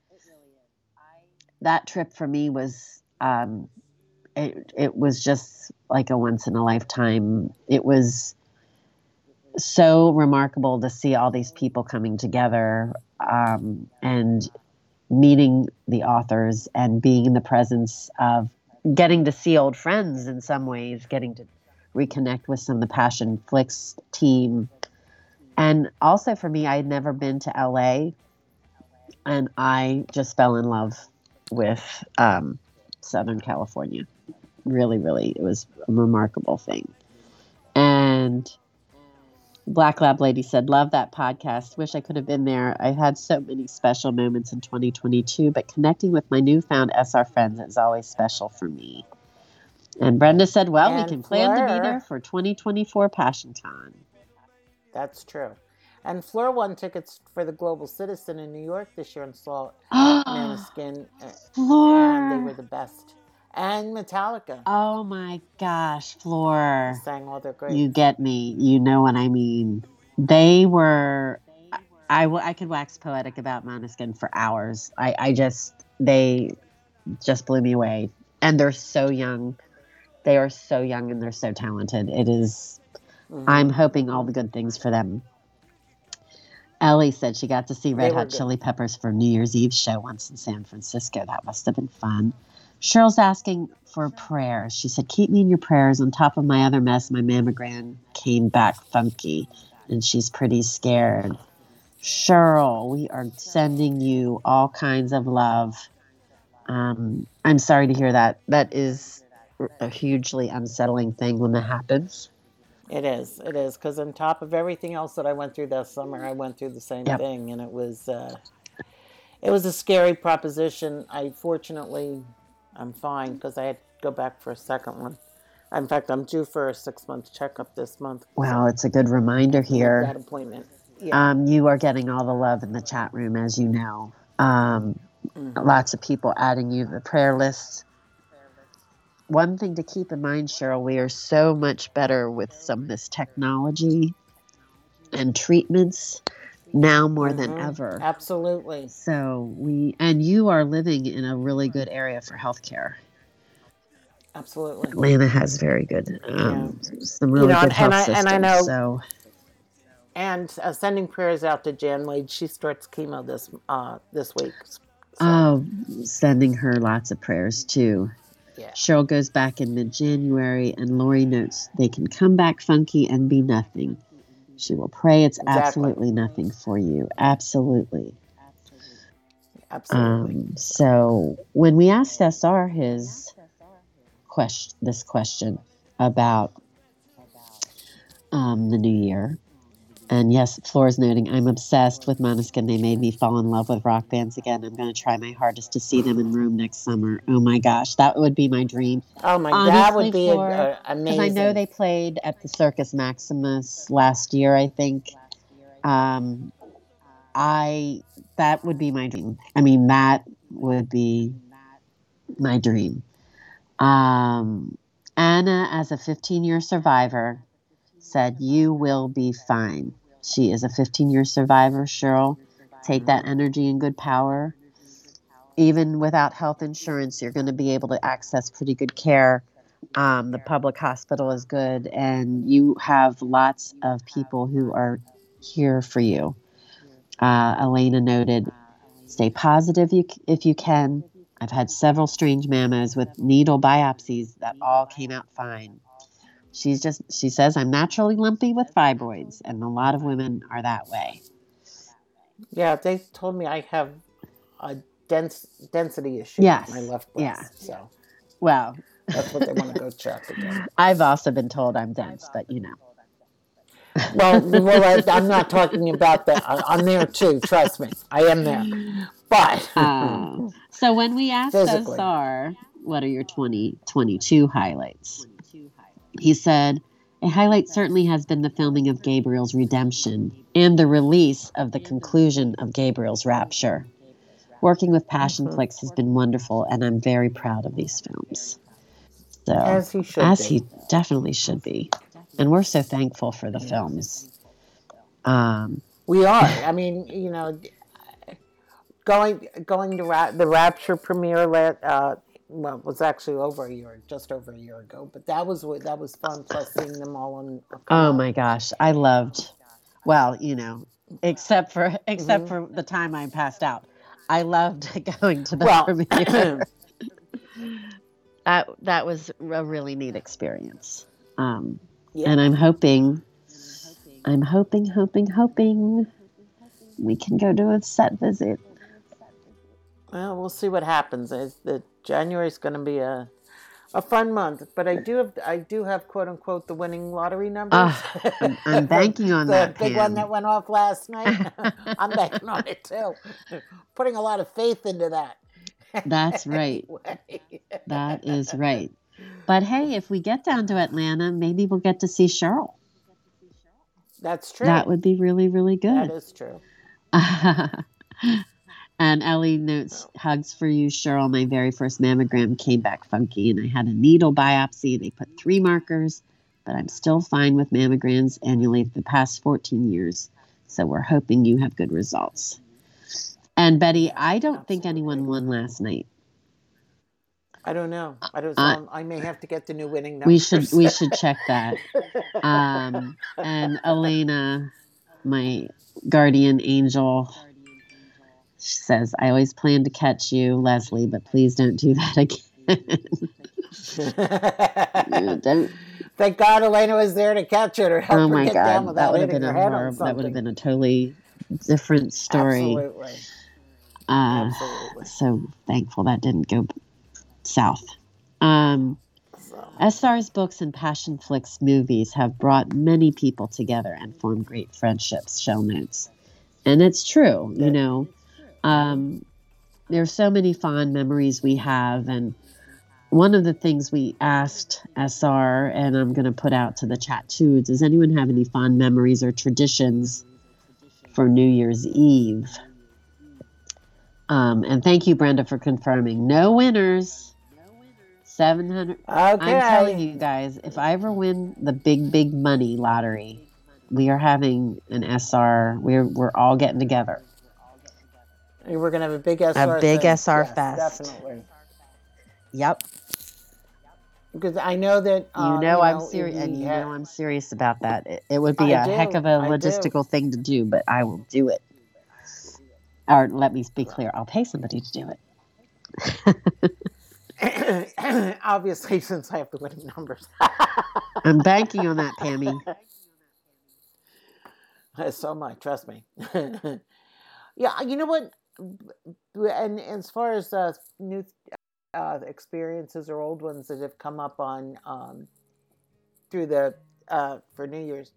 Speaker 2: that trip for me was um, it, it was just like a once in a lifetime it was so remarkable to see all these people coming together um, and meeting the authors and being in the presence of getting to see old friends in some ways getting to reconnect with some of the Passionflix team and also for me i had never been to la and i just fell in love with um, Southern California. Really, really, it was a remarkable thing. And Black Lab Lady said, Love that podcast. Wish I could have been there. I had so many special moments in 2022, but connecting with my newfound SR friends is always special for me. And Brenda said, Well, we can plan to be
Speaker 1: Fleur-
Speaker 2: there for 2024 PassionCon.
Speaker 1: That's true. And Fleur won tickets for the Global Citizen in New York this year and saw Måneskin, uh, and they were the best. And Metallica
Speaker 2: Oh my gosh, Floor.
Speaker 1: sang all their great.
Speaker 2: You get me. You know what I mean. They were. I, I, I could wax poetic about Måneskin for hours. I, I just they just blew me away, and they're so young. They are so young and they're so talented. It is.
Speaker 1: Mhm.
Speaker 2: I'm hoping all the good things for them. Ellie said she got to see Red Hot
Speaker 1: good.
Speaker 2: Chili Peppers for New Year's Eve show once in San Francisco. That must have been fun. Cheryl's asking for prayers. She said, Keep me in your prayers. On top of my other mess, my mammogram came back funky, and she's pretty scared. Cheryl, we are sending you all kinds of love. Um, I'm sorry to hear that. That is a hugely unsettling thing when that happens.
Speaker 1: It is. It is because on top of everything else that I went through this summer, I went through the same
Speaker 2: Yep.
Speaker 1: thing, and it was uh, it was a scary proposition. I fortunately, I'm fine because I had to go back for a second one. In fact, I'm due for a six month checkup this month.
Speaker 2: Well, it's a good reminder here.
Speaker 1: that appointment. Yeah.
Speaker 2: Um, you are getting all the love in the chat room, as you know. Um, mm-hmm. lots of people adding you the prayer lists. One thing to keep in mind, Cheryl, we are so much better with some of this technology and treatments now more mm-hmm. than ever.
Speaker 1: Absolutely.
Speaker 2: So we and you are living in a really good area for healthcare.
Speaker 1: Absolutely.
Speaker 2: Atlanta has very good, um, yeah. some really you know, good health and systems. I, and I know, so.
Speaker 1: And uh, sending prayers out to Jan Wade. She starts chemo this uh, this week. So.
Speaker 2: Oh, sending her lots of prayers too. Yeah. Cheryl goes back in mid January, and Lori notes they can come back funky and be nothing. She will pray it's exactly. absolutely nothing for you. Absolutely.
Speaker 1: Absolutely. Um,
Speaker 2: so when we asked SR his question, this question about um, the new year, and yes, Flora's noting, I'm obsessed with Måneskin. They made me fall in love with rock bands again. I'm going to try my hardest to see them in Rome next summer. Oh my gosh, that would be my dream.
Speaker 1: Oh my, Honestly, that would be Flora, amazing.
Speaker 2: Because I know they played at the Circus Maximus last year, I think. Um, I that would be my dream. I mean, that would be my dream. Um, Anna, as a 15 year survivor, said, You will be fine. She is a 15 year survivor, Cheryl. Take that energy and good power. Even without health insurance, you're going to be able to access pretty good care. Um, the public hospital is good, and you have lots of people who are here for you. Uh, Elena noted, stay positive if you can. I've had several strange mammos with needle biopsies that all came out fine she's just she says i'm naturally lumpy with fibroids and a lot of women are that way.
Speaker 1: Yeah they told me i have a dense density issue.
Speaker 2: Yes.
Speaker 1: My left breast yeah. so.
Speaker 2: Well.
Speaker 1: That's what they want to go check again.
Speaker 2: I've also been told i'm dense but you know.
Speaker 1: Well, well I, am not talking about that i'm there too trust me. I am there. But
Speaker 2: uh, so when we asked SR, what are your 2022 highlights he said, A highlight certainly has been the filming of Gabriel's redemption and the release of the conclusion of Gabriel's rapture. Working with passion Passionflix has been wonderful, and I'm very proud of these films. So,
Speaker 1: as he should,
Speaker 2: as be. he definitely should be, and we're so thankful for the films. Um,
Speaker 1: we are. I mean, you know, going going to ra- the Rapture premiere uh, well, it was actually over a year, just over a year ago. But that was that was fun. Plus seeing them all on.
Speaker 2: Oh my gosh, I loved. Well, you know, except for except mm-hmm. for the time I passed out, I loved going to the well, premiere. that that was a really neat experience. Um, yeah. And I'm hoping, I'm hoping, hoping, hoping we can go do a set visit.
Speaker 1: Well, we'll see what happens. the January is going to be a a fun month, but I do have I do have quote unquote the winning lottery numbers. Uh,
Speaker 2: I'm, I'm, banking on
Speaker 1: the
Speaker 2: that.
Speaker 1: The big one that went off last night. I'm banking on it too. Putting a lot of faith into that.
Speaker 2: That's right. that is right. But hey, if we get down to Atlanta, maybe we'll get to see Cheryl.
Speaker 1: That's true.
Speaker 2: That would be really, really good.
Speaker 1: That is true.
Speaker 2: And Ellie notes, hugs for you, Cheryl. My very first mammogram came back funky, and I had a needle biopsy. They put three markers, but I'm still fine with mammograms annually for the past 14 years. So we're hoping you have good results. And Betty, I don't think anyone won last night.
Speaker 1: I don't know. I don't. Uh, I may have to get the new winning numbers.
Speaker 2: We should. We should check that. Um, and Elena, my guardian angel, she says, I always plan to catch you, Leslie, but please don't do that
Speaker 1: again. don't. Thank God Elena was there to catch it or help oh her get God, down without that would have been a horror,
Speaker 2: That would have been a totally different story.
Speaker 1: Absolutely.
Speaker 2: Uh, Absolutely. So thankful that didn't go south. Um, so. SR's books and Passionflix movies have brought many people together and formed great friendships, Shell notes. And it's true, you know um, are so many fond memories we have, and one of the things we asked SR, and I'm going to put out to the chat too, does anyone have any fond memories or traditions for New Year's Eve? Um, and thank you, Brenda, for confirming. No winners. 700.
Speaker 1: Okay.
Speaker 2: I'm telling you guys, if I ever win the big, big money lottery, we are having an SR. We're, we're all getting together.
Speaker 1: We're gonna have a big SR. Fest.
Speaker 2: A big
Speaker 1: thing.
Speaker 2: SR
Speaker 1: Yes,
Speaker 2: fest.
Speaker 1: Definitely.
Speaker 2: Yep.
Speaker 1: Because I know that
Speaker 2: You
Speaker 1: uh,
Speaker 2: know I'm serious, and you
Speaker 1: had-
Speaker 2: know I'm serious about that. It, it would be
Speaker 1: I
Speaker 2: a
Speaker 1: do,
Speaker 2: heck of a
Speaker 1: I do.
Speaker 2: logistical thing to do, but I will do it. Or let me be clear, I'll pay somebody to do it.
Speaker 1: obviously since I have the winning numbers.
Speaker 2: I'm banking on that, Pammy.
Speaker 1: I so much, trust me. yeah, you know what? And as far as uh, new uh, experiences or old ones that have come up on um, through the uh, for New Year's,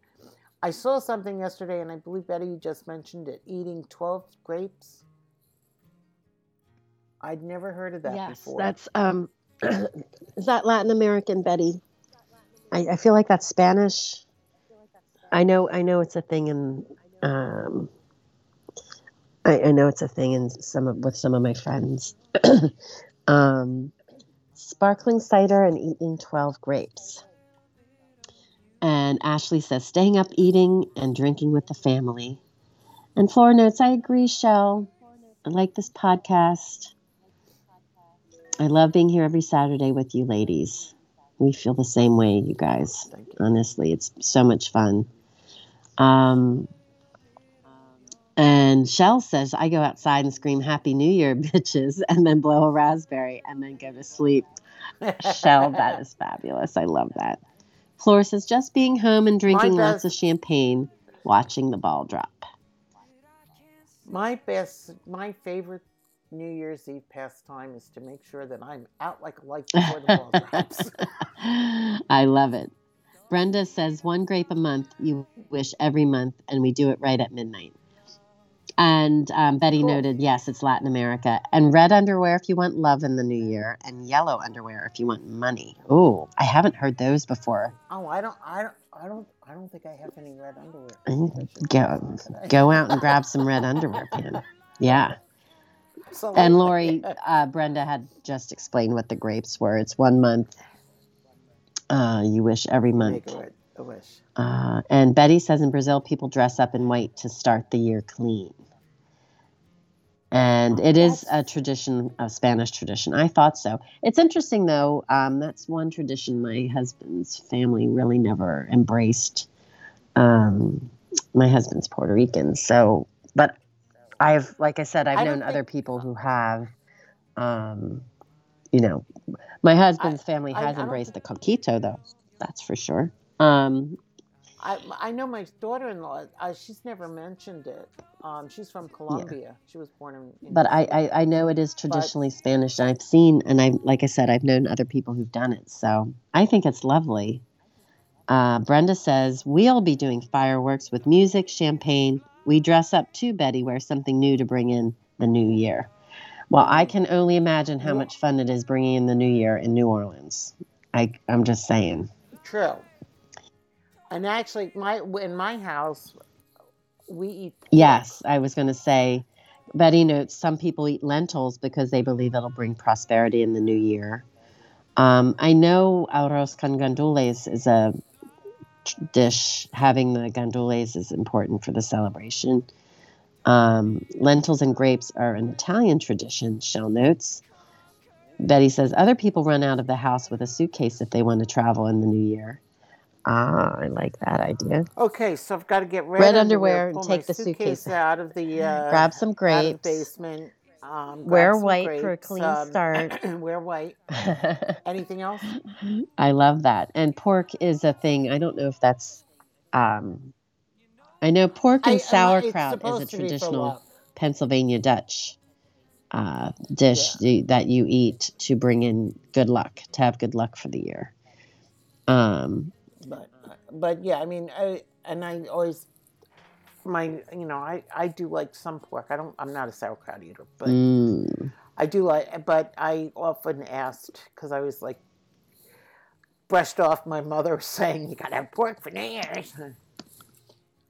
Speaker 1: I saw something yesterday, and I believe Betty just mentioned it: eating twelve grapes. I'd never heard of that
Speaker 2: yes,
Speaker 1: before.
Speaker 2: that's um, is that Latin American, Betty? I, I feel like that's Spanish. I know, I know it's a thing in. Um, I, I know it's a thing in some of, with some of my friends. um, sparkling cider and eating twelve grapes. And Ashley says, staying up, eating, and drinking with the family. And Flora notes, I agree, Shell. I like this podcast. I love being here every Saturday with you ladies. We feel the same way, you guys. Honestly, it's so much fun. Um, and Shell says, I go outside and scream Happy New Year, bitches, and then blow a raspberry and then go to sleep. Shell, that is fabulous. I love that. Flora says, just being home and drinking lots of champagne, watching the ball drop.
Speaker 1: My best, my favorite New Year's Eve pastime is to make sure that I'm out like a light before the ball drops.
Speaker 2: I love it. Brenda says one grape a month. You wish every month, and we do it right at midnight. And um, Betty
Speaker 1: Cool.
Speaker 2: noted, yes, it's Latin America. And red underwear if you want love in the new year, and yellow underwear if you want money. Ooh, I haven't heard those before.
Speaker 1: Oh, I don't, I don't, I don't, I don't think I have any red underwear.
Speaker 2: Mm, Go, go out and grab some red underwear, Pam. Yeah. And Lori, uh, Brenda had just explained what the grapes were. It's one month. Uh, you wish every month.
Speaker 1: A, wish.
Speaker 2: Uh, and Betty says in Brazil, people dress up in white to start the year clean. And it is a tradition, a Spanish tradition. I thought so. It's interesting, though. Um, that's one tradition my husband's family really never embraced. Um, my husband's Puerto Rican, so but I've, like I said, I've
Speaker 1: I
Speaker 2: known other people who have. Um, you know, my husband's family
Speaker 1: I- I
Speaker 2: has embraced the coquito, though. That's for sure. Um,
Speaker 1: I, I know my daughter-in-law. Uh, she's never mentioned it. Um, she's from Colombia. She was born in. in
Speaker 2: but I, I I know it is traditionally Spanish, and I've seen, and I like I said, I've known other people who've done it, so I think it's lovely. Uh, Brenda says we'll be doing fireworks with music, champagne. We dress up too, Betty. Wear something new to bring in the new year. Well, I can only imagine how much fun it is bringing in the new year in New Orleans. I I'm just saying.
Speaker 1: True. And actually, my in my house, we eat. pork.
Speaker 2: Yes, I was going to say. Betty notes some people eat lentils because they believe it'll bring prosperity in the new year. Um, I know arroz con gandules is a dish. Having the gandules is important for the celebration. Um, lentils and grapes are an Italian tradition, Shell notes. Betty says other people run out of the house with a suitcase if they want to travel in the new year. Ah, I like that idea.
Speaker 1: Okay, so I've got to get red,
Speaker 2: Red underwear and take the suitcase.
Speaker 1: out of the uh,
Speaker 2: Grab some
Speaker 1: out of the
Speaker 2: grapes.
Speaker 1: basement. Um,
Speaker 2: Wear white for a clean
Speaker 1: um,
Speaker 2: start.
Speaker 1: wear white. Anything else?
Speaker 2: I love that. And pork is a thing. I don't know if that's. Um, I know pork and
Speaker 1: uh,
Speaker 2: sauerkraut
Speaker 1: it's
Speaker 2: is a
Speaker 1: supposed to be for
Speaker 2: traditional. Pennsylvania Dutch uh, dish you- that you eat to bring in good luck, to have good luck for the year. Um,
Speaker 1: but yeah, I mean, I, and I always my you know I I do like some pork. I don't. I'm not a sauerkraut eater, but
Speaker 2: mm,
Speaker 1: I do like. But I often asked because I was like brushed off my mother saying you gotta have pork for Year's.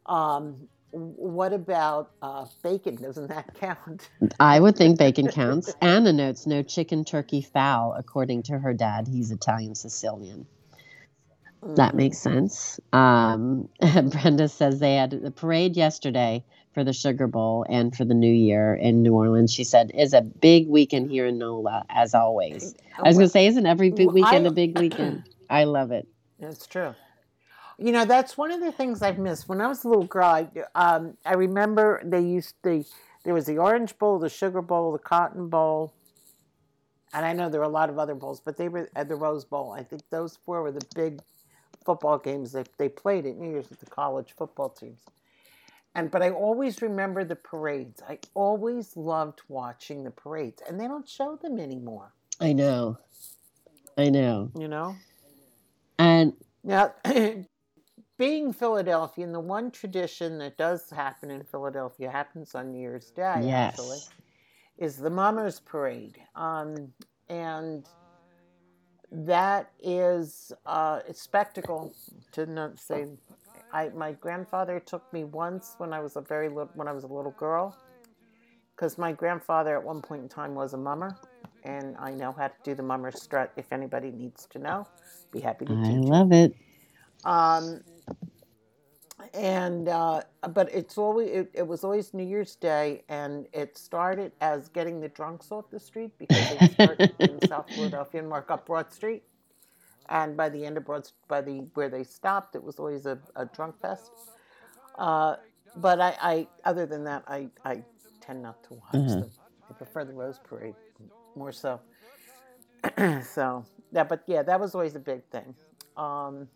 Speaker 1: Um, what about uh, bacon? Doesn't that count?
Speaker 2: I would think bacon counts. Anna notes no chicken, turkey, fowl, according to her dad. He's Italian Sicilian. That makes sense. Um, Brenda says they had the parade yesterday for the Sugar Bowl and for the New Year in New Orleans. She said, is a big weekend here in NOLA, as always. I was going to say, isn't every big weekend a big weekend? I love it.
Speaker 1: That's true. You know, that's one of the things I've missed. When I was a little girl, I, um, I remember they used the there was the Orange Bowl, the Sugar Bowl, the Cotton Bowl, and I know there were a lot of other bowls, but they were at the Rose Bowl. I think those four were the big football games that they played at New Year's with the college football teams. And but I always remember the parades. I always loved watching the parades, and they don't show them anymore.
Speaker 2: I know. I know.
Speaker 1: You know.
Speaker 2: And
Speaker 1: Now, being Philadelphian, the one tradition that does happen in Philadelphia happens on New Year's Day, actually,
Speaker 2: yes.
Speaker 1: is the Mummers Parade. Um, and that is uh, a spectacle, to not say. I, my grandfather took me once when I was a very little, when I was a little girl, because my grandfather at one point in time was a mummer, and I know how to do the mummer strut. If anybody needs to know, be happy to
Speaker 2: I
Speaker 1: teach. you.
Speaker 2: love it.
Speaker 1: Um, and uh, but it's always it, it was always New Year's Day, and it started as getting the drunks off the street because they started in South Philadelphia and work up Broad Street. And by the end of Broad, by the where they stopped, it was always a, a drunk fest. Uh, but I, I, other than that, I, I tend not to watch
Speaker 2: Mhm.
Speaker 1: them. I prefer the Rose Parade more so. so yeah, but yeah, that was always a big thing. Um,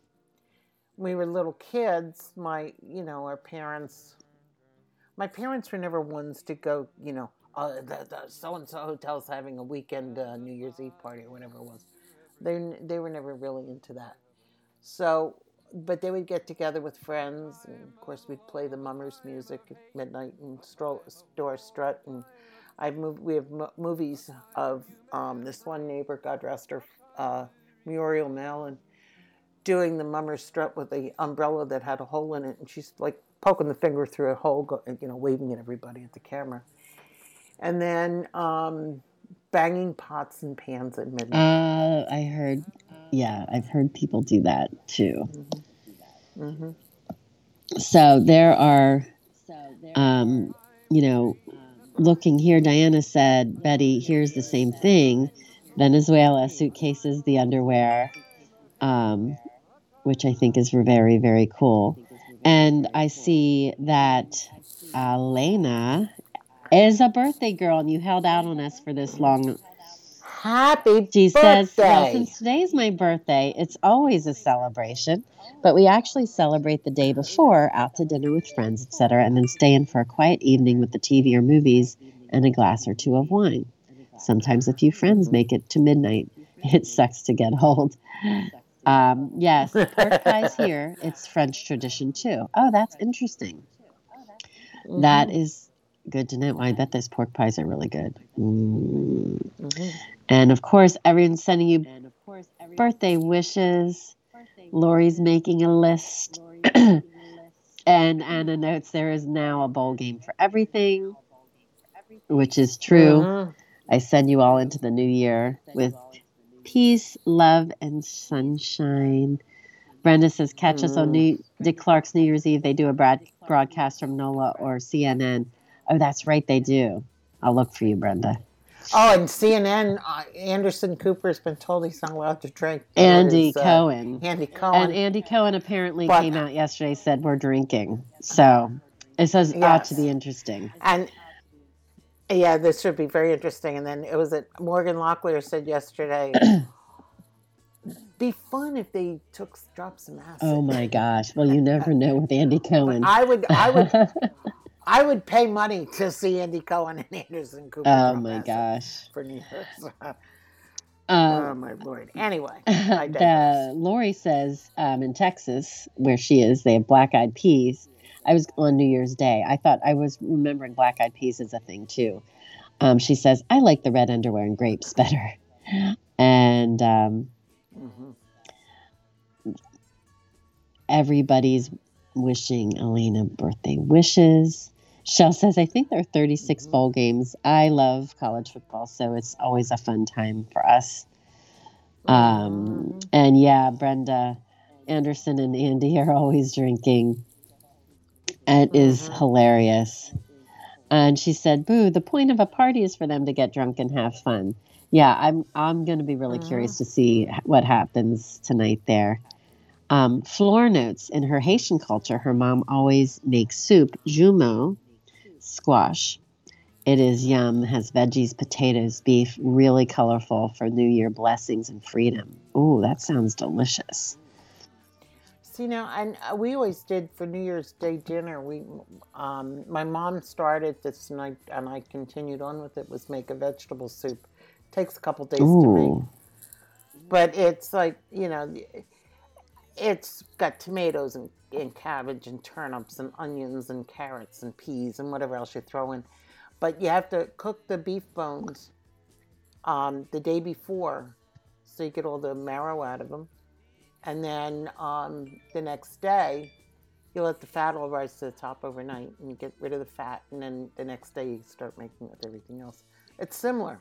Speaker 1: we were little kids, my you know our parents, my parents were never ones to go. You know, uh, the, the so and so hotel's having a weekend uh, New Year's Eve party or whatever it was. They they were never really into that. So, but they would get together with friends, and of course we'd play the Mummers music at midnight and stroll, store strut. And I've moved. We have mo- movies of um, this one neighbor, God rest her, uh, Muriel Mellon, doing the Mummers strut with the umbrella that had a hole in it, and she's like poking the finger through a hole, go, you know, waving at everybody at the camera. And then um, banging pots and pans at midnight.
Speaker 2: Uh, I heard, yeah, I've heard people do that too.
Speaker 1: hmm
Speaker 2: So there are, um, you know, looking here, Diana said, Betty, here's the same thing Venezuela, suitcases, the underwear, um, which I think is very, very cool. And I see that Elena is a birthday girl, and you held out on us for this long
Speaker 1: Happy
Speaker 2: She
Speaker 1: birthday!
Speaker 2: says, Well, since today's my birthday, it's always a celebration, but we actually celebrate the day before, out to dinner with friends, etc., and then stay in for a quiet evening with the TV or movies and a glass or two of wine. Sometimes a few friends make it to midnight. It sucks to get old. Um, yes, pork pies here. It's French tradition too. Oh, that's interesting.
Speaker 1: Mm-hmm.
Speaker 2: That is good to know. I bet those pork pies are really good. Mm.
Speaker 1: Mhm.
Speaker 2: And of course, everyone's sending you birthday wishes. Lori's making a list. and Anna notes there is now a bowl game for everything, which is true.
Speaker 1: Mhm.
Speaker 2: I send you all into the new year with peace, love, and sunshine. Brenda says, catch us on New- Dick Clark's New Year's Eve. They do a broad- broadcast from NOLA or CNN. Oh, that's right, they do. I'll look for you, Brenda.
Speaker 1: Oh, and CNN, uh, Anderson Cooper's been told he's not allowed to drink.
Speaker 2: Andy
Speaker 1: His, uh,
Speaker 2: Cohen.
Speaker 1: Andy Cohen.
Speaker 2: And Andy Cohen apparently
Speaker 1: But-
Speaker 2: came out yesterday said we're drinking. So it says ought to be interesting.
Speaker 1: And yeah, this should be very interesting. And then it was that Morgan Locklear said yesterday, be fun if they took drops some acid.
Speaker 2: Oh my gosh. Well, you never know with Andy Cohen.
Speaker 1: I would, I would, I would pay money to see Andy Cohen and Anderson Cooper.
Speaker 2: oh my gosh.
Speaker 1: For New Year's. oh
Speaker 2: Um,
Speaker 1: my lord. Anyway, I
Speaker 2: the Lori says um, in Texas, where she is, they have black eyed peas. I was on New Year's Day. I thought I was remembering black eyed peas as a thing too. Um, she says, I like the red underwear and grapes better. And um,
Speaker 1: Mhm.
Speaker 2: everybody's wishing Elena birthday wishes. Shell says, I think there are 36
Speaker 1: Mhm.
Speaker 2: bowl games. I love college football, so it's always a fun time for us. Um,
Speaker 1: Mhm.
Speaker 2: and yeah, Brenda Anderson and Andy are always drinking. It is hilarious. And she said, "Boo! The point of a party is for them to get drunk and have fun." Yeah, I'm. I'm going to be really
Speaker 1: Mhm.
Speaker 2: curious to see what happens tonight there. Um, Floor notes in her Haitian culture, her mom always makes soup, joumou, squash. It is yum, has veggies, potatoes, beef, really colorful for New Year blessings and freedom. Oh, that sounds delicious.
Speaker 1: See know, and uh, we always did for New Year's Day dinner. We, um, my mom started this, and I and I continued on with it. Was make a vegetable soup. Takes a couple days to make, but it's like you know, it's got tomatoes and, and cabbage and turnips and onions and carrots and peas and whatever else you throw in. But you have to cook the beef bones um, the day before, so you get all the marrow out of them and then um, the next day you let the fat all rise to the top overnight and you get rid of the fat and then the next day you start making it with everything else it's similar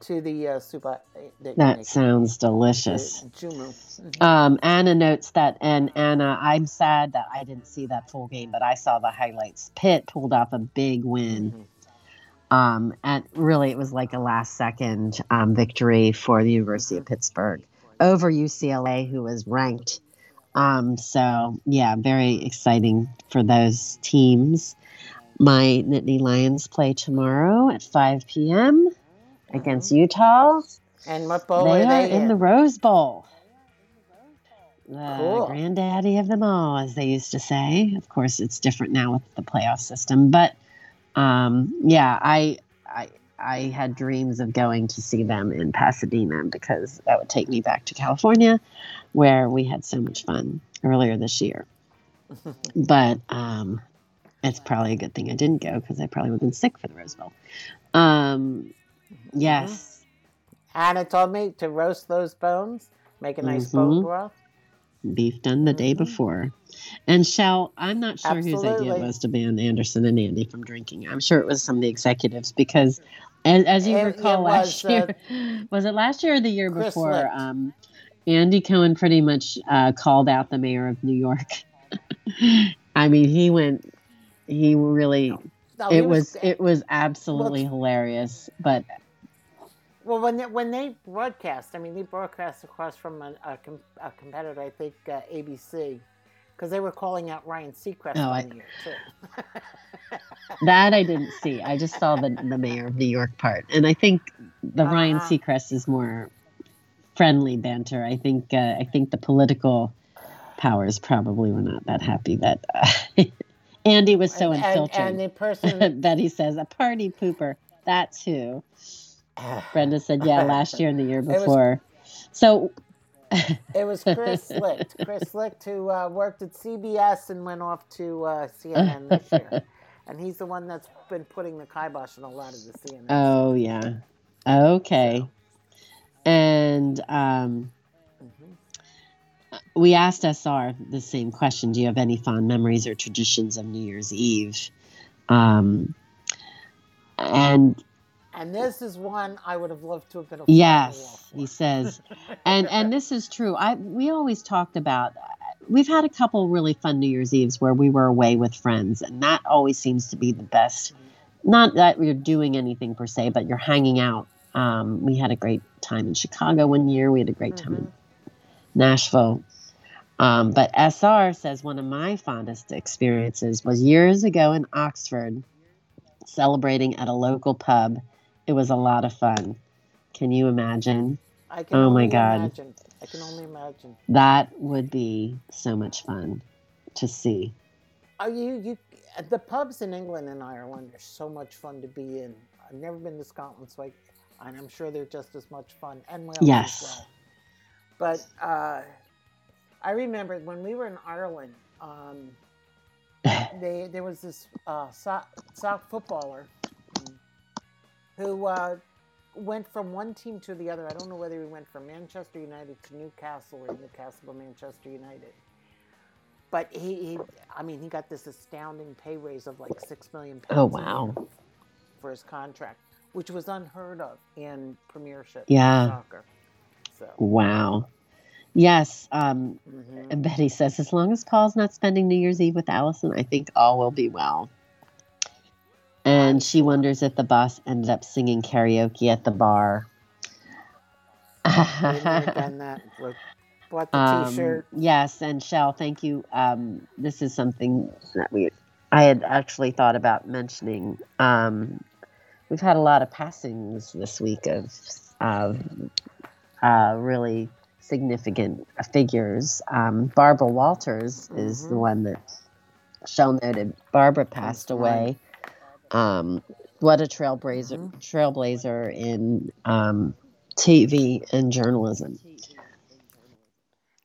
Speaker 1: to the uh, soup I- that
Speaker 2: that sounds delicious.
Speaker 1: joumou Mhm.
Speaker 2: Um, Anna notes that, and Anna, I'm sad that I didn't see that full game, but I saw the highlights. Pitt pulled off a big win.
Speaker 1: Mhm.
Speaker 2: Um, and really, it was like a last second um, victory for the University of Pittsburgh over UCLA, who was ranked. Um, so, yeah, very exciting for those teams. My Nittany Lions play tomorrow at 5 p.m. against Utah.
Speaker 1: and what bowl
Speaker 2: they
Speaker 1: are
Speaker 2: are
Speaker 1: they
Speaker 2: in the Rose Bowl. The
Speaker 1: Cool.
Speaker 2: granddaddy of them all, as they used to say. Of course, it's different now with the playoff system, but um, yeah, I, I, I had dreams of going to see them in Pasadena because that would take me back to California, where we had so much fun earlier this year. But um, it's probably a good thing I didn't go because I probably would have been sick for the Rose Bowl. Um, yes.
Speaker 1: Anna told me to roast those bones make a nice
Speaker 2: Mhm.
Speaker 1: bone broth
Speaker 2: beef done the day
Speaker 1: Mhm.
Speaker 2: before. And Shell, I'm not sure whose idea it was to ban Anderson and Andy from drinking. I'm sure it was some of the executives because, as, as you
Speaker 1: It-
Speaker 2: recall
Speaker 1: it
Speaker 2: last
Speaker 1: was, uh,
Speaker 2: year, was it last year or the year
Speaker 1: Chris
Speaker 2: before? Um, Andy Cohen pretty much uh, called out the mayor of New York. I mean, he went. He really.
Speaker 1: No, he
Speaker 2: It was.
Speaker 1: eh,
Speaker 2: It was absolutely hilarious. But
Speaker 1: Well, when they, when they broadcast, I mean, they broadcast across from a, a, com- a competitor, I think uh, ABC, because they were calling out Ryan Seacrest
Speaker 2: Oh, I-
Speaker 1: too.
Speaker 2: that I didn't see. I just saw the the mayor of New York part, and I think the Ryan
Speaker 1: Uh-huh.
Speaker 2: Seacrest is more friendly banter. I think uh, I think the political powers probably were not that happy that uh, Andy was so
Speaker 1: and, and,
Speaker 2: infiltrated
Speaker 1: and the person,
Speaker 2: that he says a party pooper. That's who. Brenda said, yeah, last year and the year
Speaker 1: was-
Speaker 2: before. So
Speaker 1: it was Chris Licht. Chris Licht, who uh, worked at CBS and went off to uh, CNN this year. And he's the one that's been putting the kibosh on a lot of the CNN.
Speaker 2: oh yeah, okay. And um,
Speaker 1: Mhm.
Speaker 2: we asked SR the same question Do you have any fond memories or traditions of New Year's Eve? Um, and
Speaker 1: And this is one I would have loved to have been a
Speaker 2: yes, he says, and and this is true. I we always talked about. We've had a couple really fun New Year's Eves where we were away with friends, and that always seems to be the best. Not that you're doing anything per se, but you're hanging out. Um, we had a great time in Chicago one year. We had a great time in Nashville. Um, but SR says one of my fondest experiences was years ago in Oxford, celebrating at a local pub. It was a lot of fun. Can you imagine?
Speaker 1: I can
Speaker 2: Oh
Speaker 1: only
Speaker 2: my God.
Speaker 1: imagine. I can only imagine.
Speaker 2: That would be so much fun to see.
Speaker 1: Are you you the pubs in England and Ireland are so much fun to be in. I've never been to Scotland, so I, and I'm sure they're just as much fun and Wales
Speaker 2: Yes.
Speaker 1: as well. But uh, I remember when we were in Ireland, um, they there was this uh, sock footballer who uh, went from one team to the other. I don't know whether he went from Manchester United to Newcastle or Newcastle to Manchester United. but he, he, I mean, he got this astounding pay raise of like six million
Speaker 2: Oh,
Speaker 1: pounds a
Speaker 2: wow.
Speaker 1: for his contract, which was unheard of in Premiership
Speaker 2: Yeah.
Speaker 1: soccer. So,
Speaker 2: Wow. Yes. Um,
Speaker 1: mhm.
Speaker 2: and Betty says, as long as Paul's not spending New Year's Eve with Allison, I think all will be well. And she wonders if the boss ended up singing karaoke at the bar.
Speaker 1: Done that. Look, Bought the
Speaker 2: Um,
Speaker 1: T-shirt.
Speaker 2: Yes, and Shell, thank you. Um, this is something that we I had actually thought about mentioning. Um, we've had a lot of passings this week of of uh, really significant figures. Um, Barbara Walters is the
Speaker 1: Mhm.
Speaker 2: one that Shell noted. Barbara passed away. Um, what a trailblazer!
Speaker 1: Mhm.
Speaker 2: Trailblazer in um, TV and journalism.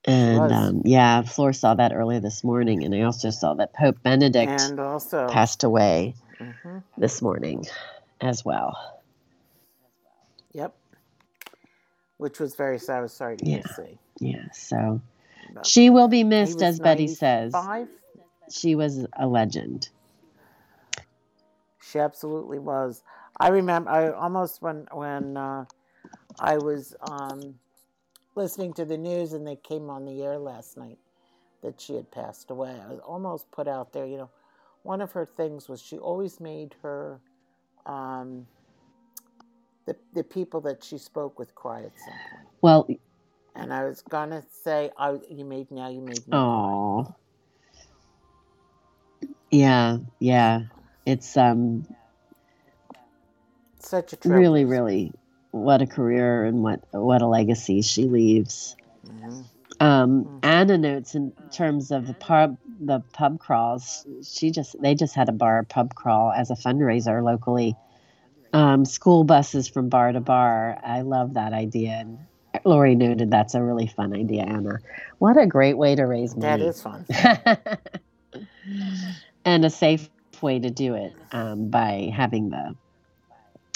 Speaker 2: And um, yeah, Floor saw that earlier this morning, and I also saw that Pope Benedict
Speaker 1: also,
Speaker 2: passed away
Speaker 1: Mhm.
Speaker 2: this morning as well.
Speaker 1: Yep. Which was very sad. I was sorry to
Speaker 2: Yeah.
Speaker 1: see.
Speaker 2: Yeah, so
Speaker 1: But
Speaker 2: she will be missed, as Betty says. She was a legend.
Speaker 1: She absolutely was. I remember. I almost when when uh, I was um, listening to the news and they came on the air last night that she had passed away. I was almost put out there. You know, one of her things was she always made her um, the the people that she spoke with cry at some point.
Speaker 2: Well,
Speaker 1: And I was gonna say, I you made now you made me
Speaker 2: oh, yeah, yeah. It's um
Speaker 1: Such a
Speaker 2: really, really what a career and what what a legacy she leaves.
Speaker 1: Mhm.
Speaker 2: Um,
Speaker 1: Mm.
Speaker 2: Anna notes in terms of the pub the pub crawls. She just they just had a bar pub crawl as a fundraiser locally. Um, school buses from bar to bar. I love that idea. And Lori noted that's a really fun idea, Anna. What a great way to raise money.
Speaker 1: That is fun.
Speaker 2: and a safe way to do it um, by having the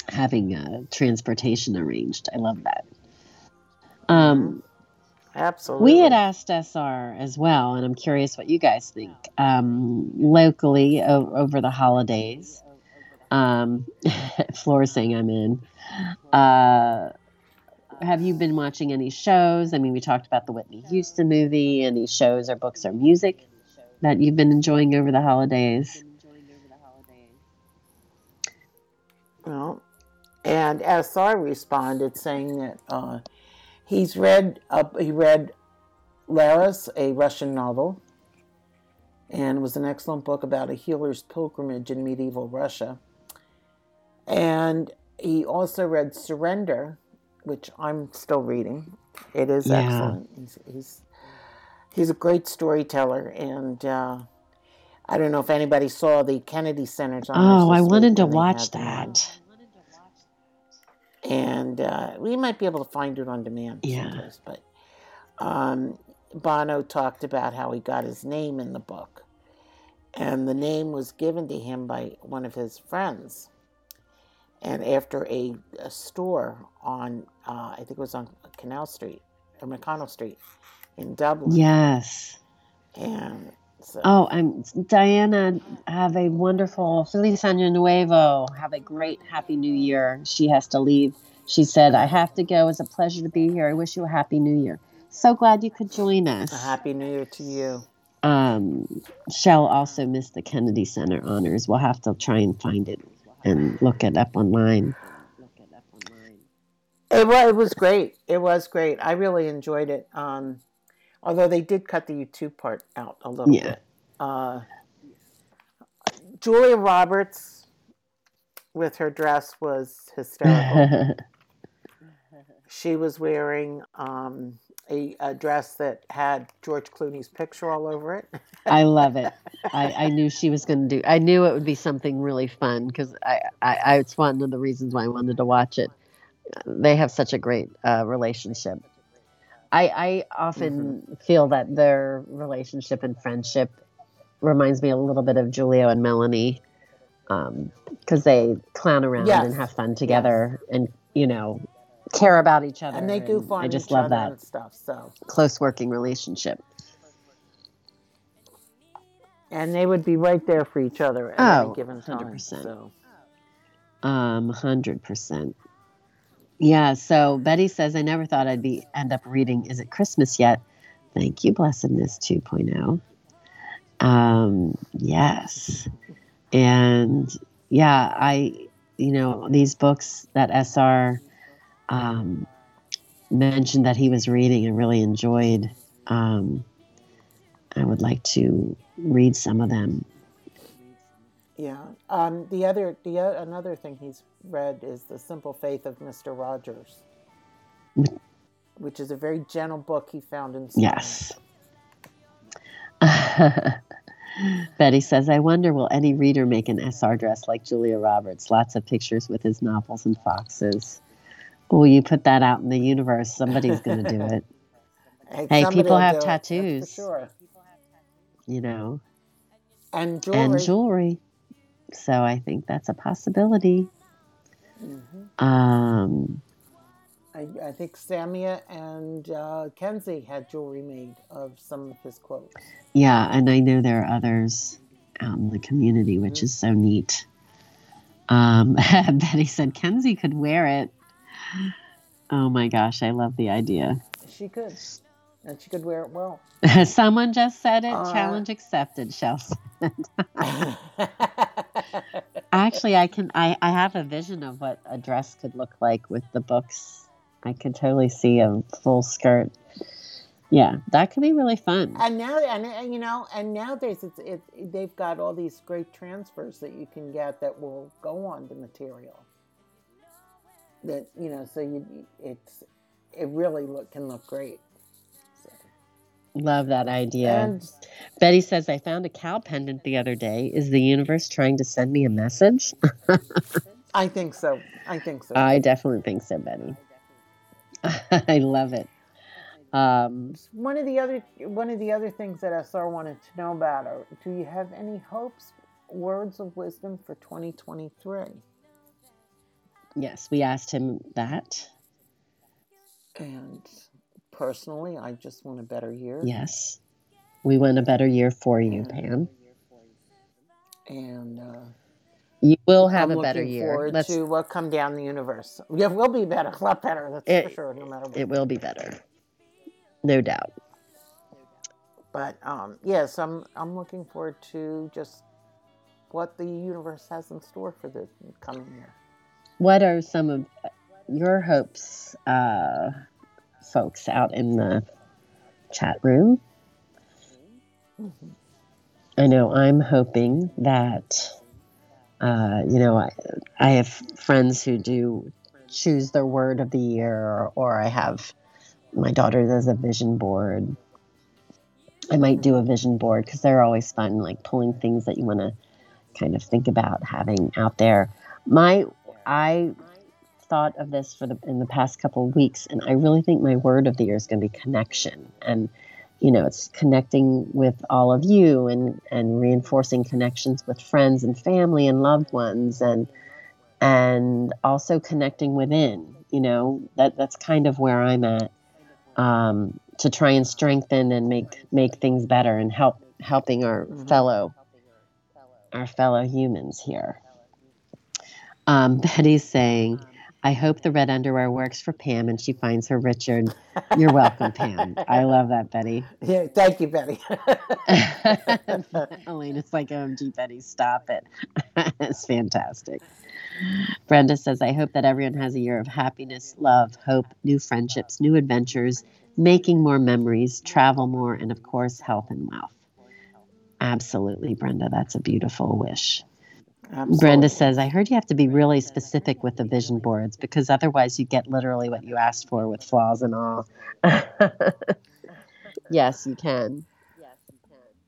Speaker 2: having uh, transportation arranged. I love that. Um,
Speaker 1: Absolutely.
Speaker 2: we had asked SR as well, and I'm curious what you guys think. Um, locally o- over the holidays, um, Floor saying I'm in. Uh, have you been watching any shows? I mean, we talked about the Whitney Houston movie. Any shows or books or music that you've been enjoying over the holidays?
Speaker 1: Well, and SR responded saying that uh, he's read uh, he read Laurus, a Russian novel, and it was an excellent book about a healer's pilgrimage in medieval Russia. And he also read Surrender, which I'm still reading. It is
Speaker 2: Yeah.
Speaker 1: excellent. He's, he's he's a great storyteller, and uh, I don't know if anybody saw the Kennedy Center's. honors
Speaker 2: Oh, I wanted to watch
Speaker 1: had them on
Speaker 2: that.
Speaker 1: and uh, we might be able to find it on demand
Speaker 2: Yeah.
Speaker 1: But um, Bono talked about how he got his name in the book, and the name was given to him by one of his friends. And after a, a store on, uh, I think it was on Canal Street or McConnell Street in Dublin,
Speaker 2: Yes.
Speaker 1: and so
Speaker 2: Oh, I'm Diana. Have a wonderful Feliz Año Nuevo. Have a great Happy New Year. She has to leave. She said, "I have to go. It's a pleasure to be here. I wish you a Happy New Year." So glad you could join us.
Speaker 1: a happy New Year to you.
Speaker 2: Um, Shell also missed the Kennedy Center honors. We'll have to try and find it and look it up online.
Speaker 1: It was, it was great. It was great. I really enjoyed it. Um, although they did cut the U2 part out a little
Speaker 2: Yeah.
Speaker 1: bit. Uh, Julia Roberts with her dress was hysterical. she was wearing um, a, a dress that had George Clooney's picture all over it.
Speaker 2: I love it. I, I knew she was going to do. I knew it would be something really fun because I, I, I, it's one of the reasons why I wanted to watch it. They have such a great uh, relationship. I, I often feel that their relationship and friendship reminds me a little bit of Julio and Melanie, because they clown around
Speaker 1: Yes.
Speaker 2: and have fun together, and you know, care about each other.
Speaker 1: and they goof on
Speaker 2: I just
Speaker 1: each
Speaker 2: love
Speaker 1: other
Speaker 2: that
Speaker 1: and stuff. So
Speaker 2: close working relationship.
Speaker 1: and they would be right there for each other at
Speaker 2: Oh,
Speaker 1: any given time.
Speaker 2: 100%.
Speaker 1: So
Speaker 2: Um, hundred percent. Yeah. So Betty says, I never thought I'd be end up reading Is It Christmas Yet? Thank you, Blessedness 2.0. Um, yes. And yeah, I, you know, these books that SR um, mentioned that he was reading and really enjoyed, um, I would like to read some of them.
Speaker 1: yeah. Um, the other the another thing he's read is the Simple Faith of Mister Rogers, which is a very gentle book he found in Spain.
Speaker 2: Yes. Betty says, I wonder will any reader make an SR dress like Julia Roberts? Lots of pictures with his novels and foxes. Will you put that out in the universe? Somebody's going to do it,
Speaker 1: Hey,
Speaker 2: Hey, people have
Speaker 1: do it, for
Speaker 2: tattoos.
Speaker 1: sure.
Speaker 2: you know,
Speaker 1: And jewelry.
Speaker 2: and jewelry. So I think that's a possibility.
Speaker 1: Mhm.
Speaker 2: Um,
Speaker 1: I, I think Samia and uh, Kenzie had jewelry made of some of his quotes.
Speaker 2: yeah, and I know there are others out in the community, which is so neat. Um, Betty said Kenzie could wear it. Oh my gosh, I love the idea.
Speaker 1: She could, and she could wear it well.
Speaker 2: Someone just said it.
Speaker 1: Uh,
Speaker 2: Challenge accepted, Chelsea. Actually, I can. I, I have a vision of what a dress could look like with the books. I could totally see a full skirt. Yeah, that could be really fun.
Speaker 1: and now, and and, you know, and nowadays it's it, they've got all these great transfers that you can get that will go on the material. That you know, so you it's it really look can look great.
Speaker 2: Love that idea.
Speaker 1: And
Speaker 2: Betty says, I found a cow pendant the other day. Is the universe trying to send me a message?
Speaker 1: I think so. I think so.
Speaker 2: I definitely think so, Betty. I love it. Um,
Speaker 1: one of the other one of the other things that SR wanted to know about are do you have any hopes, words of wisdom for 2023?
Speaker 2: yes, we asked him that.
Speaker 1: And personally, I just want a better year.
Speaker 2: Yes. We want a better year for you, Pam.
Speaker 1: And uh,
Speaker 2: You will have
Speaker 1: I'm
Speaker 2: a better
Speaker 1: looking
Speaker 2: year.
Speaker 1: forward
Speaker 2: Let's,
Speaker 1: to what come down the universe. Yeah, we'll be better, a lot better. That's for
Speaker 2: It-
Speaker 1: sure, no matter what.
Speaker 2: it will be better. No doubt.
Speaker 1: But um, yes, I'm I'm looking forward to just what the universe has in store for the coming year.
Speaker 2: What are some of your hopes, uh, folks out in the chat room? I know I'm hoping that, uh, you know, I, I have friends who do choose their word of the year, or, or I have my daughter does a vision board. I might do a vision board because they're always fun, like pulling things that you want to kind of think about having out there. My, I thought of this for the in the past couple of weeks, and I really think my word of the year is going to be connection. And you know it's connecting with all of you and and reinforcing connections with friends and family and loved ones and and also connecting within you know? That that's kind of where i'm at um, to try and strengthen and make make things better and help helping our
Speaker 1: Mhm.
Speaker 2: fellow our fellow humans here. Um, betty's saying I hope the red underwear works for Pam and she finds her Richard. You're welcome, Pam. I love that, Betty.
Speaker 1: Yeah, thank you, Betty.
Speaker 2: Elena's like, oh, OMG, Betty, stop it. it's fantastic. Brenda says, I hope that everyone has a year of happiness, love, hope, new friendships, new adventures, making more memories, travel more, and of course, health and wealth. Absolutely, Brenda. That's a beautiful wish.
Speaker 1: Absolutely.
Speaker 2: Brenda says, I heard you have to be really specific with the vision boards because otherwise you get literally what you asked for with flaws and all. yes, you can.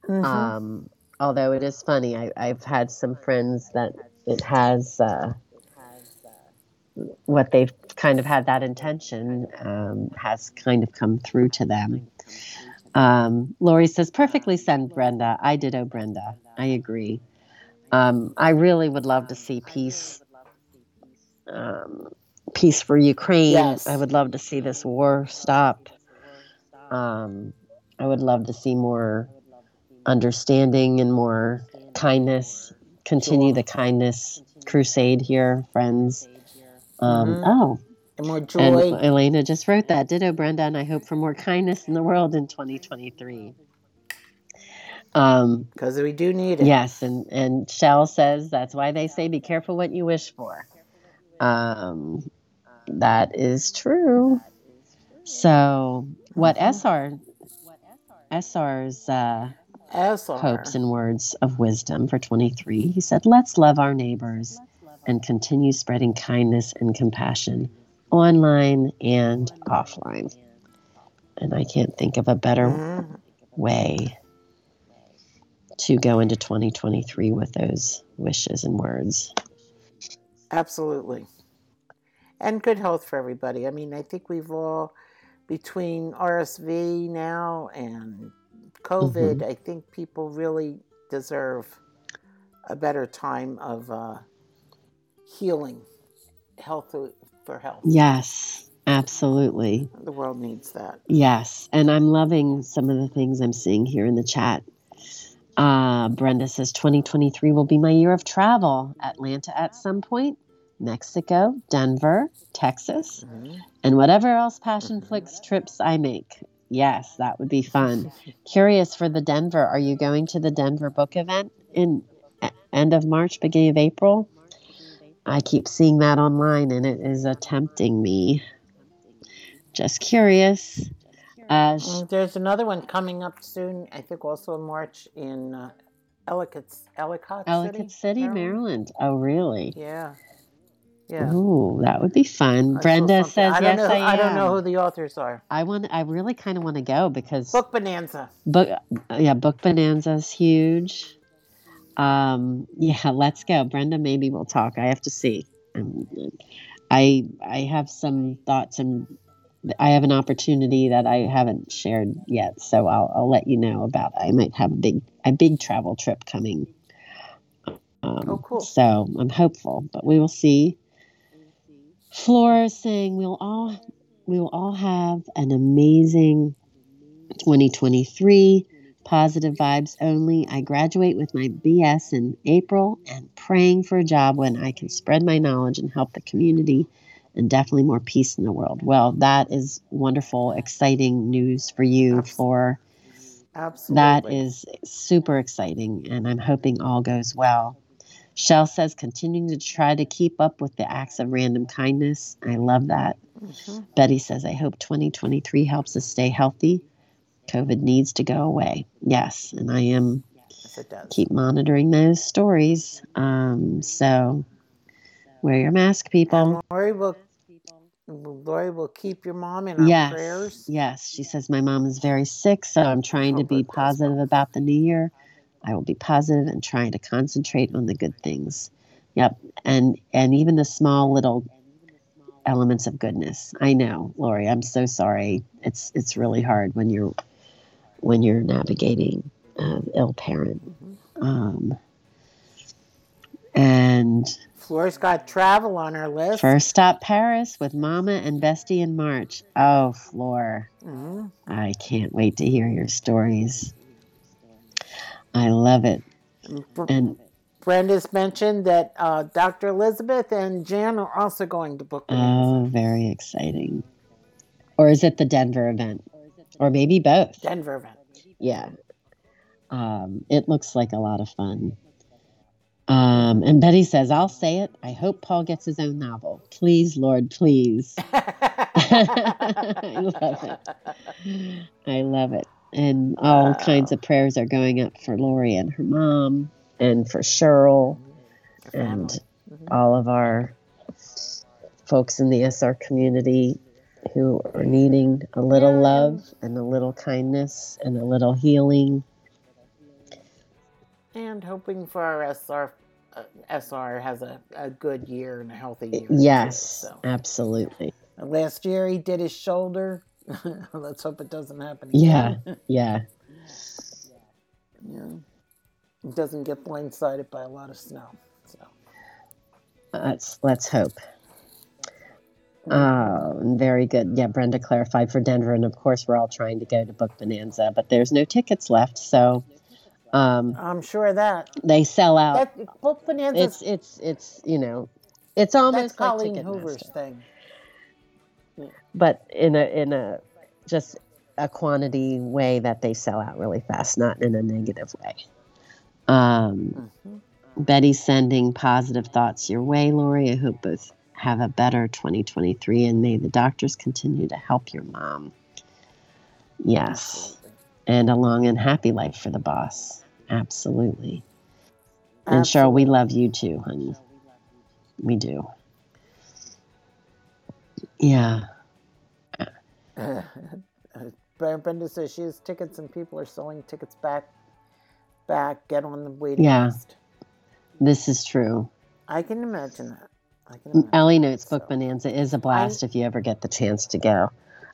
Speaker 1: Mhm.
Speaker 2: Um, although it is funny, I, I've had some friends that it has uh, what they've kind of had that intention um, has kind of come through to them. Um, Lori says, perfectly send Brenda. I ditto Brenda. I agree. Um, I really would love to see peace. Um, peace for Ukraine.
Speaker 1: Yes.
Speaker 2: I would love to see this war stop. Um, I would love to see more understanding and more kindness. Continue the kindness crusade here, friends. Um,
Speaker 1: Mhm.
Speaker 2: Oh,
Speaker 1: And more
Speaker 2: and. Elena just wrote that. Ditto, Brenda, and I hope for more kindness in the world in 2023. Um,
Speaker 1: Because we do need it.
Speaker 2: yes, and and Shell says that's why they say be careful what you wish for. Um, that is true. So, what
Speaker 1: Mhm.
Speaker 2: SR SR's uh,
Speaker 1: SR.
Speaker 2: hopes and words of wisdom for 23? He said, "Let's love our neighbors and continue spreading kindness and compassion online and offline." And I can't think of a better
Speaker 1: Mhm.
Speaker 2: way to go into 2023 with those wishes and words.
Speaker 1: Absolutely. And good health for everybody. I mean, I think we've all, between RSV now and COVID,
Speaker 2: Mm-hmm.
Speaker 1: I think people really deserve a better time of uh, healing, health for health.
Speaker 2: Yes, absolutely.
Speaker 1: The world needs that.
Speaker 2: Yes. And I'm loving some of the things I'm seeing here in the chat. Uh, Brenda says 2023 will be my year of travel. Atlanta at some point, Mexico, Denver, Texas,
Speaker 1: Mhm.
Speaker 2: and whatever else Passionflix trips I make. Yes, that would be fun. Curious for the Denver. Are you going to the Denver book event in end of March, beginning of April? I keep seeing that online and it is tempting me. Just curious. Sh-
Speaker 1: Mm, There's another one coming up soon, I think also in March in uh, Ellicott, Ellicott,
Speaker 2: Ellicott City, Maryland. Oh, really?
Speaker 1: Yeah. Yeah.
Speaker 2: Ooh, that would be fun.
Speaker 1: I
Speaker 2: Brenda says
Speaker 1: I
Speaker 2: yes.
Speaker 1: know,
Speaker 2: I am.
Speaker 1: I don't know who the authors are.
Speaker 2: I want. I really kind of want to go because
Speaker 1: Book Bonanza.
Speaker 2: book. Yeah, book bonanza is huge. Um, yeah, let's go, Brenda. Maybe we'll talk. I have to see. Um, I I have some thoughts and I have an opportunity that I haven't shared yet, so I'll I'll let you know about. I might have a big a big travel trip coming. Um,
Speaker 1: Oh, cool.
Speaker 2: So I'm hopeful, but we will see. Flora is saying we'll all we will all have an amazing 2023. Positive vibes only. I graduate with my BS in April and praying for a job when I can spread my knowledge and help the community and definitely more peace in the world. Well, that is wonderful, exciting news for you, for
Speaker 1: Absolutely.
Speaker 2: that is super exciting, and I'm hoping all goes well. Shell says, continuing to try to keep up with the acts of random kindness. I love that.
Speaker 1: Mhm.
Speaker 2: Betty says, I hope 2023 helps us stay healthy. COVID needs to go away. Yes, and I am
Speaker 1: Yes,
Speaker 2: keep monitoring those stories. Um, so wear your mask, people.
Speaker 1: And Lori will, Lori will keep your mom in our
Speaker 2: Yes,
Speaker 1: prayers.
Speaker 2: yes. She says my mom is very sick, so I'm trying to
Speaker 1: Oh,
Speaker 2: be positive about the new year. I will be positive and trying to concentrate on the good things. Yep, and and even the small little elements of goodness. I know, Lori. I'm so sorry. It's it's really hard when you're when you're navigating an ill parent. Um, and
Speaker 1: Flora's got travel on her list.
Speaker 2: first stop Paris with Mama and Bestie in March. Oh, Floor.
Speaker 1: Mhm.
Speaker 2: I can't wait to hear your stories. I love it. And
Speaker 1: Brenda's mentioned that uh, Dr. Elizabeth and Jan are also going to book
Speaker 2: oh, very exciting. Or is it the Denver event? Or maybe both.
Speaker 1: Denver event.
Speaker 2: Yeah. Um, it looks like a lot of fun. Um, and Betty says, I'll say it. I hope Paul gets his own novel. Please, Lord, please. I love it. I love it. And all
Speaker 1: Wow.
Speaker 2: kinds of prayers are going up for Lori and her mom and for Cheryl and.
Speaker 1: Mhm.
Speaker 2: all of our folks in the SR community who are needing a little love and a little kindness and a little healing.
Speaker 1: And hoping for our SR, Uh, SR has a, a good year and a healthy year. too,
Speaker 2: Yes,
Speaker 1: so.
Speaker 2: absolutely.
Speaker 1: Last year he did his shoulder. Let's hope it doesn't happen
Speaker 2: Yeah.
Speaker 1: again.
Speaker 2: Yeah.
Speaker 1: yeah. He doesn't get blindsided by a lot of snow. So
Speaker 2: Let's let's hope. Oh, very good. Yeah, Brenda clarified for Denver, and of course we're all trying to go to Book Bonanza, but there's no tickets left. So Um,
Speaker 1: I'm sure of that.
Speaker 2: they sell out.
Speaker 1: That book bonanza.
Speaker 2: It's it's it's you know, it's almost like
Speaker 1: Colleen. Hoover's thing.
Speaker 2: but in a in a just a quantity way that they sell out really fast, not in a negative way. Um,
Speaker 1: Mhm.
Speaker 2: Betty sending positive thoughts your way, Lori. I hope both have a better 2023 and may the doctors continue to help your mom. Yes. And a long and happy life for the boss. Absolutely. And Cheryl, we love you too, honey. We do. Yeah.
Speaker 1: Brenda Brenda says she has tickets and people are selling tickets back. Back, get on the waiting
Speaker 2: Yeah.
Speaker 1: list.
Speaker 2: This is true.
Speaker 1: I can imagine that. I can imagine.
Speaker 2: Ellie Notes Book Bonanza is a blast if you ever get the chance to go.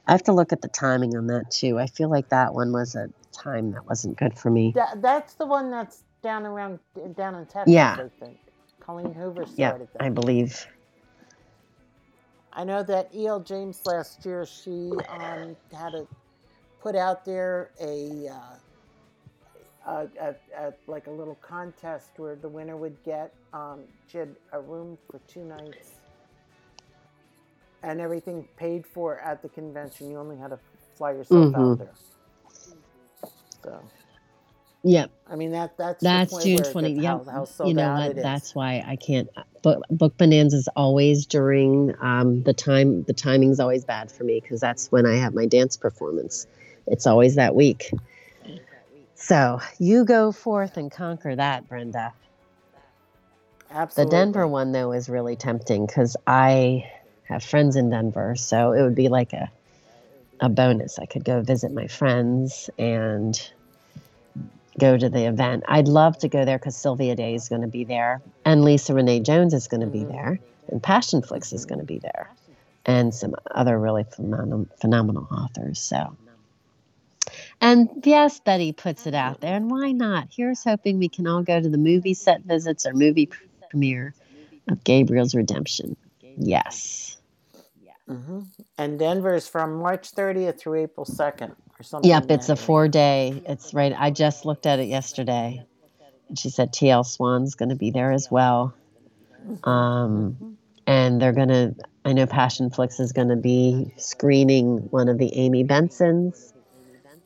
Speaker 2: I have to look at the timing on that too. I feel like that one was a time that wasn't good for me.
Speaker 1: That, that's the one that's down around down in Texas.
Speaker 2: Yeah.
Speaker 1: I think. Colleen Hoover
Speaker 2: Yeah,
Speaker 1: started that.
Speaker 2: I believe.
Speaker 1: I know that E.L. James last year, she um, had a put out there a, uh, a, a, a like a little contest where the winner would get um, she had a room for two nights and everything paid for at the convention. You only had to fly yourself
Speaker 2: Mhm.
Speaker 1: out there. So
Speaker 2: Yep,
Speaker 1: I mean that that's
Speaker 2: that's June
Speaker 1: where it
Speaker 2: 20.
Speaker 1: gets
Speaker 2: Yep.
Speaker 1: how, how
Speaker 2: you know what? That's why I can't. Book, book Bonanza is always during um, the time. The timing's always bad for me because that's when I have my dance performance. It's always that week. So you go forth and conquer that, Brenda.
Speaker 1: Absolutely.
Speaker 2: The Denver one though is really tempting because I have friends in Denver, so it would be like a a bonus. I could go visit my friends and go to the event. I'd love to go there because Sylvia Day is going to be there, and Lisa Renee Jones is going to be
Speaker 1: Mhm.
Speaker 2: there, and Passionflix is going to be there, and some other really phenom- phenomenal authors. So. And yes, Betty puts it out there, and why not? Here's hoping we can all go to the movie set visits or movie premiere of Gabriel's Redemption. Yes.
Speaker 1: Hmm And Denver is from March 30th through April 2nd or something.
Speaker 2: Yep, it's a four day. It's right. I just looked at it yesterday. And she said TL Swan's going to be there as well. Um, and they're going to, I know Passionflix is going to be screening one of the Amy Benson's,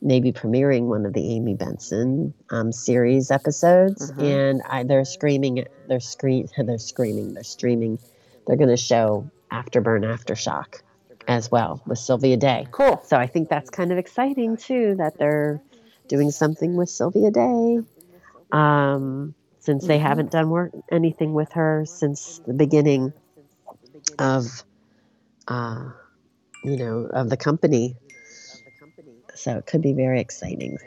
Speaker 2: maybe premiering one of the Amy Benson um, series episodes.
Speaker 1: Mhm.
Speaker 2: And I, they're screaming, they're screen, they're screaming, they're streaming. They're going to show Afterburn Aftershock as well with Sylvia Day.
Speaker 1: Cool.
Speaker 2: So I think that's kind of exciting too that they're doing something with Sylvia Day. Um, since they
Speaker 1: Mhm.
Speaker 2: haven't done work anything with her since the beginning of uh, you know, of the company. So it could be very exciting.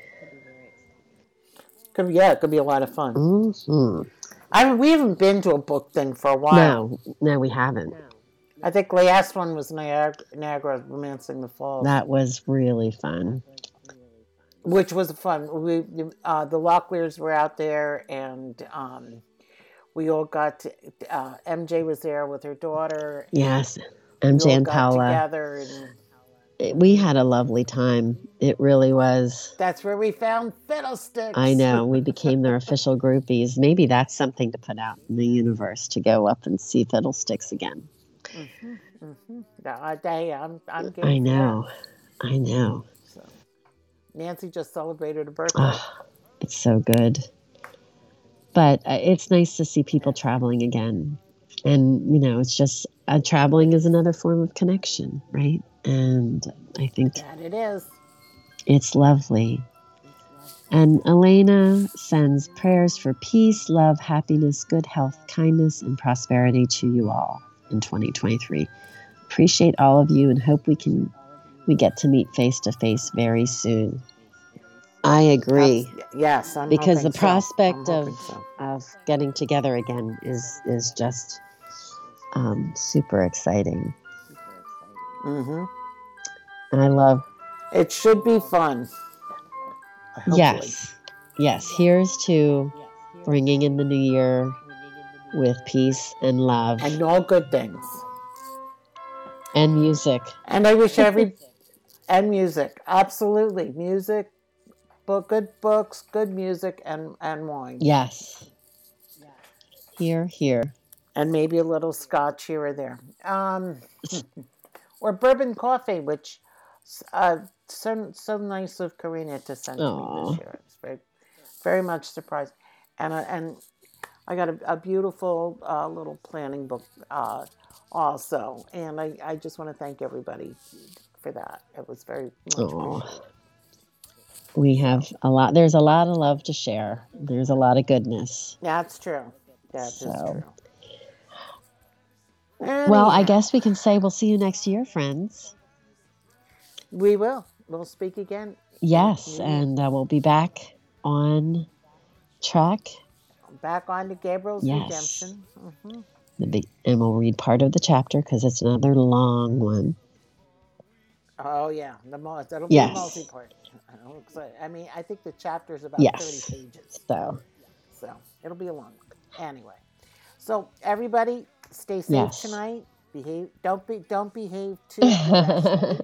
Speaker 1: Could yeah, it could be a lot of fun.
Speaker 2: hmm
Speaker 1: I we haven't been to a book thing for a while.
Speaker 2: No, no, we haven't.
Speaker 1: I think the last one was Niagara, Niagara Romancing the Falls,
Speaker 2: That was really fun.
Speaker 1: which was fun. We uh, the Locklears were out there, and um, we all got to. Uh, MJ was there with her daughter.
Speaker 2: Yes, MJ and Paula.
Speaker 1: together, and
Speaker 2: It- we had a lovely time. It really was.
Speaker 1: that's where we found Fiddlesticks.
Speaker 2: I know. We became their official groupies. Maybe that's something to put out in the universe to go up and see Fiddlesticks again.
Speaker 1: Hmm hmm I, hey, I'm, I'm
Speaker 2: I know. I know.
Speaker 1: So, Nancy just celebrated a birthday.
Speaker 2: Oh, it's so good. But uh, it's nice to see people traveling again. And, you know, it's just uh, traveling is another form of connection, right? And I think
Speaker 1: that it is.
Speaker 2: It's lovely. And Elena sends prayers for peace, love, happiness, good health, kindness, and prosperity to you all in 2023. Appreciate all of you and hope we can we get to meet face to face very soon. I agree.
Speaker 1: Abs- Yes, I'm
Speaker 2: Because the prospect
Speaker 1: I'm
Speaker 2: of
Speaker 1: so.
Speaker 2: of getting together again is is just um, super exciting.
Speaker 1: Mm-hmm.
Speaker 2: And I love
Speaker 1: It should be fun. Hopefully.
Speaker 2: Yes. Yes. Here's to bringing in the new year with peace and love
Speaker 1: And all good things.
Speaker 2: and music.
Speaker 1: And I wish every and music, absolutely, music, book, good books, good music, and and wine.
Speaker 2: Yes. Here, here.
Speaker 1: and maybe a little scotch here or there. Um, or bourbon coffee, which uh, so so nice of Karina to send to me this year. It's very very much surprised, and uh, and I got a, a beautiful uh, little planning book uh, also, and I, I just want to thank everybody for that. It was very much appreciated.
Speaker 2: We have a lot. There's a lot of love to share. There's a lot of goodness.
Speaker 1: That's true. That is
Speaker 2: So.
Speaker 1: true.
Speaker 2: Well, I guess we can say we'll see you next year, friends.
Speaker 1: we will. We'll speak again.
Speaker 2: Yes, and uh, we'll be back on track.
Speaker 1: Back on to Gabriel's
Speaker 2: Yes.
Speaker 1: redemption. hmm
Speaker 2: The big, and we'll read part of the chapter because it's another long one.
Speaker 1: Oh yeah, the most. Be
Speaker 2: Yes.
Speaker 1: multi-part. I'm. I mean, I think the chapter is about
Speaker 2: Yes.
Speaker 1: thirty pages,
Speaker 2: So,
Speaker 1: so it'll be a long one. Anyway, so everybody, stay safe
Speaker 2: Yes.
Speaker 1: tonight. Behave. Don't be. Don't behave too.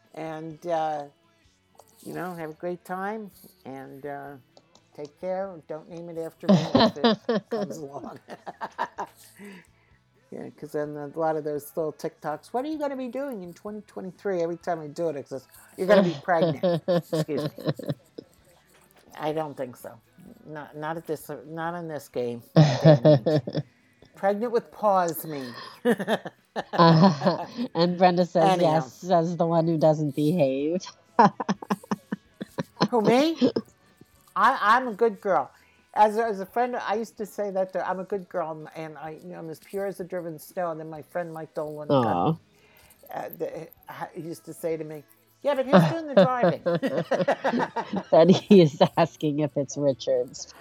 Speaker 1: and uh, you know, have a great time and uh, take care. Don't name it after me if it comes along. yeah, because then a lot of those little TikToks. What are you going to be doing in 2023? Every time I do it, it says you're going to be pregnant. Excuse me. I don't think so. Not not at this. Not in this game. day and age. pregnant with pause me.
Speaker 2: Uh, and Brenda says
Speaker 1: Anyhow.
Speaker 2: yes, says the one who doesn't behave.
Speaker 1: Who me? I, I'm a good girl. As a, as a friend, I used to say that to, I'm a good girl, and I, you know, I'm as pure as the driven snow. And then my friend Mike Dolan uh, the, uh, he used to say to me, "Yeah, but who's doing the driving?"
Speaker 2: that he is asking if it's Richard's.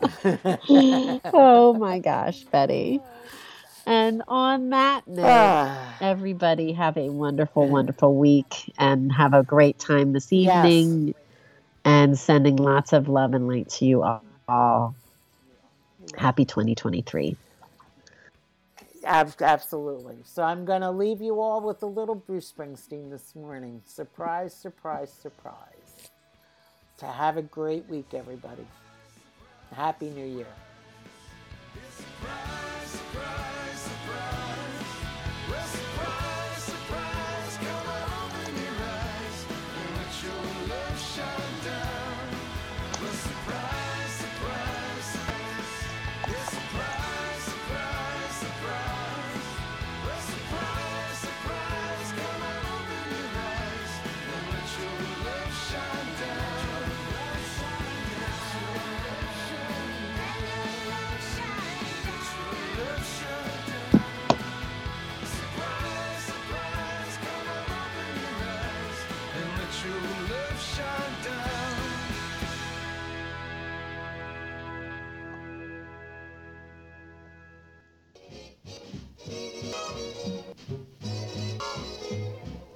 Speaker 2: oh my gosh, Betty. And on that note,
Speaker 1: Ah,
Speaker 2: everybody have a wonderful, wonderful week and have a great time this
Speaker 1: Yes.
Speaker 2: Evening. And sending lots of love and light to you all. all. Happy 2023.
Speaker 1: absolutely. So I'm going to leave you all with a little Bruce Springsteen this morning. Surprise, surprise, surprise. To have a great week, everybody. Happy New Year.
Speaker 3: Surprise.